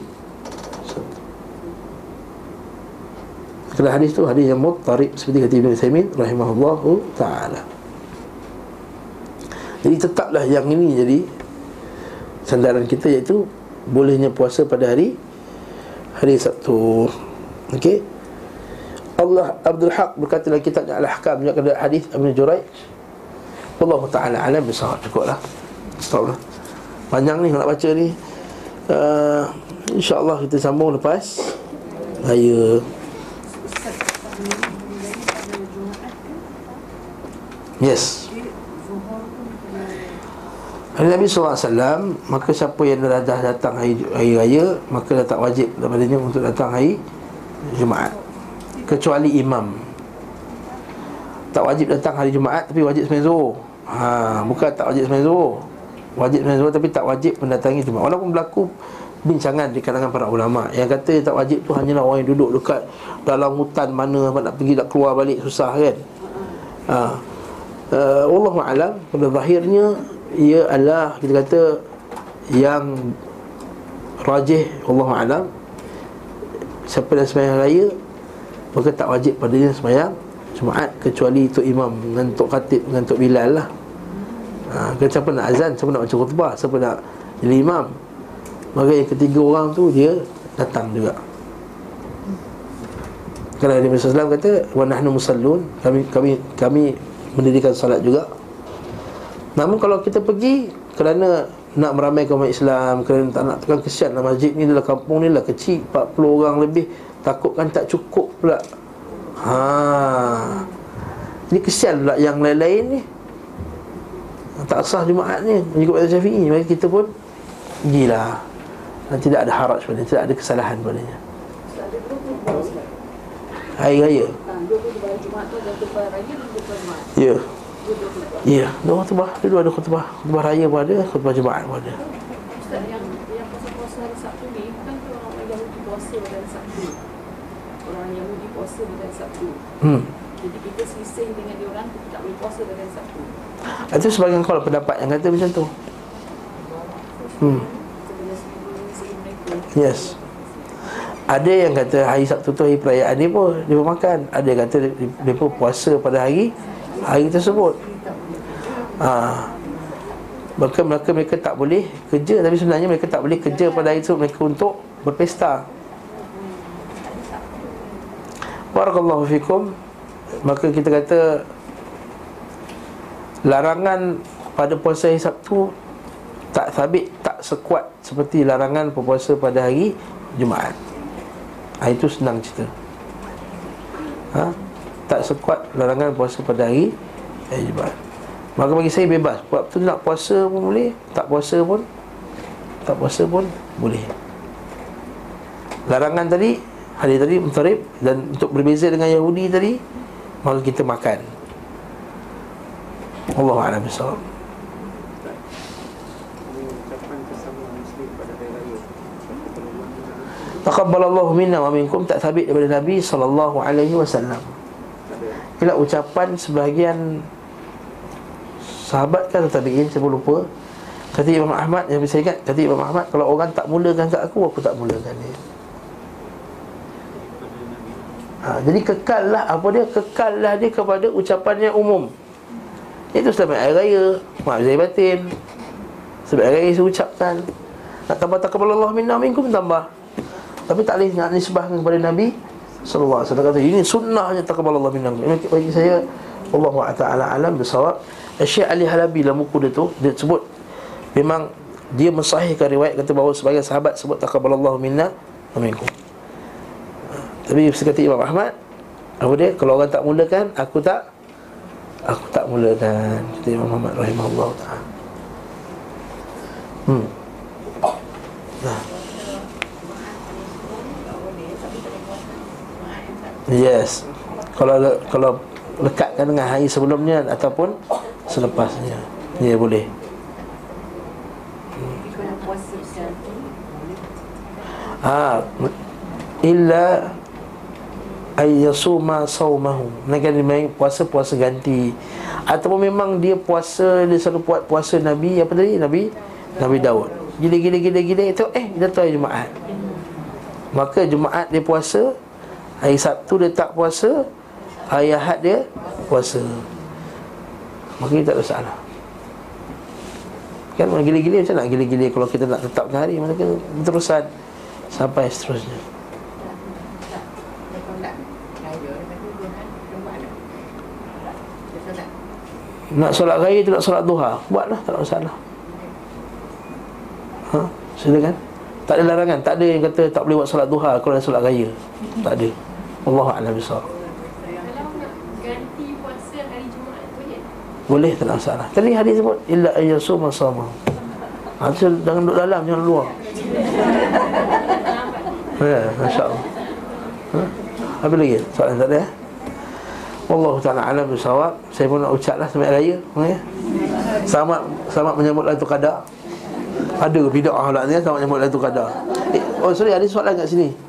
Kerana hadis itu hadis yang muttarib seperti kata Ibn Taymin rahimahullahu taala. Jadi tetaplah yang ini jadi sandaran kita iaitu bolehnya puasa pada hari hari Sabtu. Okey? Allah Abdul Haq berkata dalam kitabnya Al-Ahkam juga ada hadis Ibn Juraij Allah Ta'ala alam besar cukup lah. Panjang ni nak baca ni. Uh, InsyaAllah kita sambung lepas Raya. Yes dia Zuhur pun kena Hari Nabi SAW Maka siapa yang dah, datang hari, hari raya Maka dah tak wajib daripadanya untuk datang hari Jumaat. Kecuali imam. Tak wajib datang hari Jumaat Tapi wajib sembahyang Zuhur. Ha, Bukan tak wajib sembahyang Zuhur. Wajib sembahyang Zuhur Tapi tak wajib mendatangi Jumaat. Walaupun berlaku bincangan di kalangan para ulama Yang kata yang tak wajib tu hanyalah orang yang duduk dekat Dalam hutan mana Nak pergi nak keluar balik susah kan? Ha. uh, Allah Alam Pada zahirnya Ia adalah kita kata Yang Rajih Allah Alam. Siapa dah sembahyang raya Maka tak wajib pada dia sembahyang Jumaat Kecuali Tok Imam Dengan Tok Khatib Dengan Tok Bilal lah. Ha, kan Siapa nak azan Siapa nak baca khutbah Siapa nak jadi imam. Maka yang ketiga orang tu Dia datang juga. Kerana Nabi SAW kata Wa nahnu musallun Kami kami kami mendirikan salat juga Namun kalau kita pergi Kerana nak meramaikan umat Islam Kerana tak nak tekan kesian lah Masjid ni adalah kampung ni lah kecil 40 orang lebih Takutkan tak cukup pula. Ha. Ini kesian pula yang lain-lain ni. Tak sah Jumaat ni Mengikut kata Syafi'i. Maka kita pun Pergilah. Dan tidak ada haraj pada Tidak ada kesalahan padanya Ustaz. Hari Raya. Ha, dua tu. Ya. Ya Dua khutbah Dua ada khutbah Khutbah Raya pun ada Khutbah Jumaat pun ada Ustaz, yang yang puasa-puasa hari Sabtu ni, bukan ke orang Yahudi puasa pada hari Sabtu? Orang Yahudi puasa pada hari Sabtu. Hmm Jadi kita selisih dengan dia orang, kita tak boleh puasa pada hari Sabtu. Itu sebagian kalau pendapat yang kata macam tu Hmm. Yes Ada yang kata hari Sabtu tu hari perayaan ni pun Dia pun makan Ada yang kata dia, dia pun puasa pada hari Hari tersebut. Ha. Maka mereka, mereka tak boleh kerja. Tapi sebenarnya mereka tak boleh kerja pada hari itu Mereka untuk berpesta. Barakallahu fikum. Maka kita kata Larangan pada puasa hari Sabtu Tak sabit, tak sekuat Seperti larangan berpuasa pada hari Jumaat. Ha, Itu senang cerita. Ha? Tak sekuat larangan puasa pada hari Hari Jumaat Maka bagi saya bebas. Waktu nak puasa pun boleh Tak puasa pun Tak puasa pun boleh. Larangan tadi Hari tadi mutarib Dan untuk berbeza dengan Yahudi tadi Maka kita makan. Allah Alam raya Taqabbalallahu minna wa minkum tak sabit daripada Nabi sallallahu alaihi wasallam. Ialah ucapan sebahagian sahabat kan tabi'in saya pun lupa. Kata Imam Ahmad yang saya ingat kata Imam Ahmad kalau orang tak mulakan kat aku aku tak mulakan dia. Ha, jadi kekallah apa dia kekallah dia kepada ucapan yang umum. Itu selamat hari raya, maaf saya batin. Sebab hari raya saya ucapkan. Nak tambah taqabbalallahu minna wa minkum tambah. Tapi tak boleh nak nisbahkan kepada Nabi sallallahu alaihi wasallam kata ini sunnahnya taqabbalallahu minna. Ini bagi saya Allah taala alam bisawab. Syekh Ali Halabi dalam buku dia tu dia sebut memang dia mensahihkan riwayat kata bahawa sebagai sahabat sebut taqabbalallahu minna wa minkum. Tapi sekata Imam Ahmad Apa dia? Kalau orang tak mulakan Aku tak Aku tak mulakan Kata Imam Ahmad Rahimahullah ta'ala Hmm Yes Kalau kalau lekatkan dengan hari sebelumnya Ataupun selepasnya Ya boleh puasa satu Ha illa ay yasuma saumahu. Mereka dia main puasa puasa ganti. Ataupun memang dia puasa dia selalu buat puasa Nabi apa tadi? Nabi Nabi Daud. Gila gila gila gila itu eh dia tahu Jumaat. Maka Jumaat dia puasa, Hari Sabtu dia tak puasa Hari Ahad dia puasa. Mungkin tak ada salah Kan orang gila-gila macam nak gila-gila Kalau kita nak tetapkan hari? Mereka berterusan Sampai seterusnya. Nak solat raya tu nak solat duha. Buatlah tak ada masalah. Ha? Silakan. Tak ada larangan. Tak ada yang kata tak boleh buat solat duha Kalau nak solat raya. Tak ada. Allah Alam Jumaat boleh? Tak masalah Tadi hadis sebut Illa ayyasum sama ha, tu Jangan duduk dalam Jangan luar (laughs) Ya, Masya Allah ha? Apa lagi? Soalan tak ada ya? Allah Ta'ala alam bersawab Saya pun nak ucap lah Selamat Raya ya? Selamat Selamat menyambut Lailatul Qadar Ada ke bida'ah lah ni Selamat menyambut Lailatul Qadar eh, Oh sorry ada soalan kat sini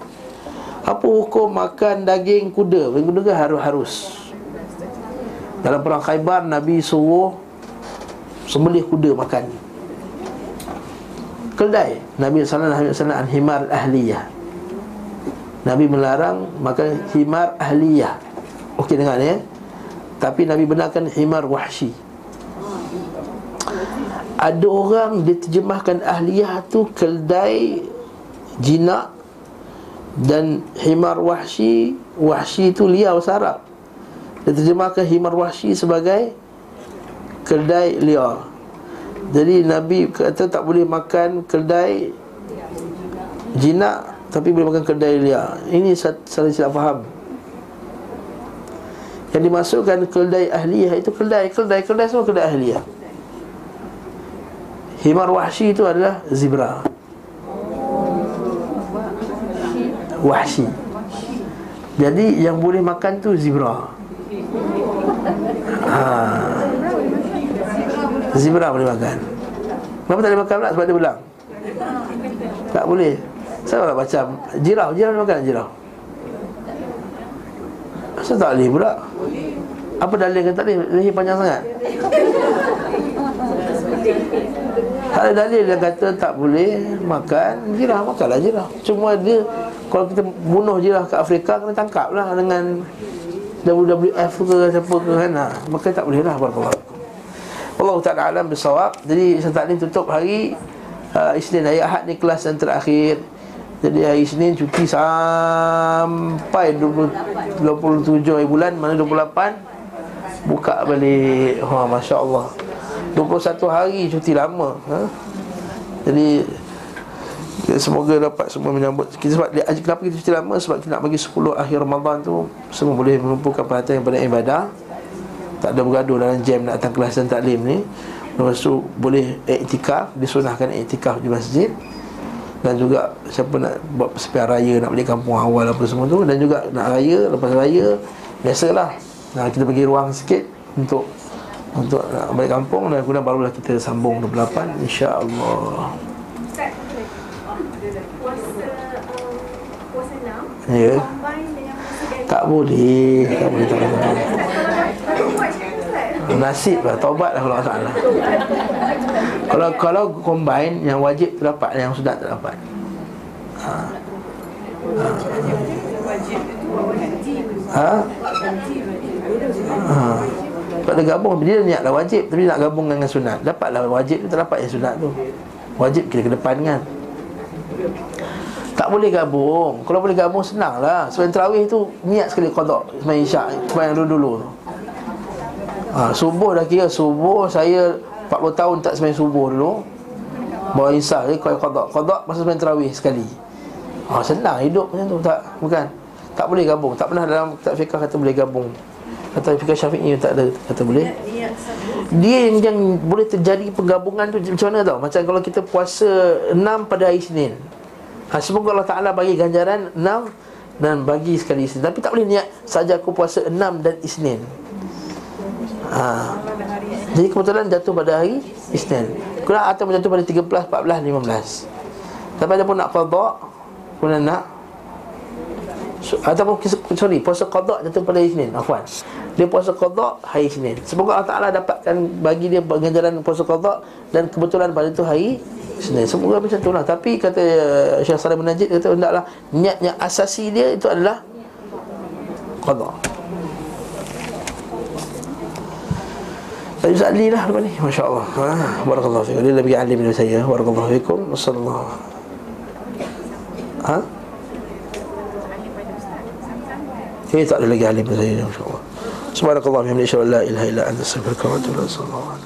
Apa hukum makan daging kuda? Daging kuda ke harus-harus Dalam perang khaybar Nabi suruh Sembelih kuda makan. Keldai Nabi SAW An himar ahliyah. Nabi melarang makan himar ahliyah. Okey dengar ni eh? Tapi Nabi benarkan himar wahsy Ada orang dia terjemahkan ahliyah tu keldai jinak dan himar wahsy wahsy tu liar bahasa Arab. Dia terjemahkan himar wahsy sebagai keldai liar. Jadi Nabi kata tak boleh makan keldai jinak tapi boleh makan keldai liar. Ini salah silap faham. Yang dimasukkan keldai ahliyah itu keldai Keldai, keldai semua keldai ahliyah Himar wahsy itu adalah zebra Wahsy Jadi yang boleh makan tu zebra. Ha. Zebra boleh makan. Kenapa tak boleh makan pula? Sebab dia belang Tak boleh. Saya nak macam Jirau, jirau boleh makan jirau? Kenapa tak boleh pula? Apa dalil kata ni? Leher panjang sangat. Tak ada dalil yang kata tak boleh makan jirah Makanlah jirah. Cuma dia Kalau kita bunuh jirah kat Afrika Kena tangkap lah dengan WWF ke siapa ke kan. Ha. Maka tak boleh lah Allah Ta'ala alam bersawab Jadi saya tak tutup hari uh, Isnin Hari Ahad ni kelas yang terakhir. Jadi hari Isnin cuti sampai 20, 27 hari bulan Mana 28 Buka balik. Ha, Masya Allah 21 hari cuti lama ha? Jadi Semoga dapat semua menyambut. Kita sebab Kenapa kita cuti lama? Sebab kita nak bagi 10 akhir Ramadan tu Semua boleh menumpukan perhatian kepada ibadah. Tak ada bergaduh dalam jam Nak datang kelas dan taklim ni. Lepas tu boleh iktikaf Disunahkan iktikaf di masjid. Dan juga siapa nak buat sepian raya nak balik kampung awal apa semua tu. Dan juga nak raya lepas raya biasalah. Nah, kita bagi ruang sikit untuk untuk nak balik kampung dan kemudian barulah kita sambung 28 insya-Allah. Ya. Tak boleh, tak boleh, tak boleh. Nasib lah, taubat lah kalau salah Kalau kalau combine, yang wajib terdapat, yang sudah terdapat ha. Ha? Ha. Tak ada gabung Dia niatlah wajib Tapi nak gabung dengan sunat. Dapatlah wajib tu Terdapat yang sunat tu. Wajib kita ke depan kan Tak boleh gabung. Kalau boleh gabung senang lah Sebab terawih tu Niat sekali kodok Semayang isyak Semayang dulu-dulu tu ha, Subuh dah kira Subuh saya 40 tahun tak semayang subuh dulu. Bawa isyak Jadi kau kodok. Kodok masa semayang terawih sekali. Ha, Senang hidup macam tu Tak? Bukan? Tak boleh gabung. Tak pernah dalam Tak fikah kata boleh gabung Kata fikir syafi'i tak ada Kata boleh? Dia yang, yang boleh terjadi penggabungan tu Macam mana tau? Macam kalau kita puasa 6 pada hari Senin. Ha, Semoga Allah Ta'ala bagi ganjaran 6 Dan bagi sekali Isnin Tapi tak boleh niat Saja aku puasa 6 dan Isnin ha. Jadi kebetulan jatuh pada hari Isnin Kurang atau jatuh pada 13, 14, 15 Tapi ada pun nak qadha Kemudian nak Ataupun sorry Puasa qadha jatuh pada hari Isnin Afwan. Dia puasa qadha hari Isnin Semoga Allah Ta'ala dapatkan Bagi dia ganjaran puasa qadha Dan kebetulan pada itu hari Isnin Semoga macam tu lah. Tapi kata uh, Syekh Salim Najib Kata hendaklah Niatnya asasi dia itu adalah Qadha. Saya Ustaz Ali lah ni. Masya Allah ha, Barakallahu fikum Dia lebih alim dari saya. Barakallahu fikum Wassalamualaikum Ha? Eh tak ada lagi alim saya insyaAllah Subhanakallah wa bihamdika asyhadu an la ilaha illa anta astaghfiruka wa atubu ilaik.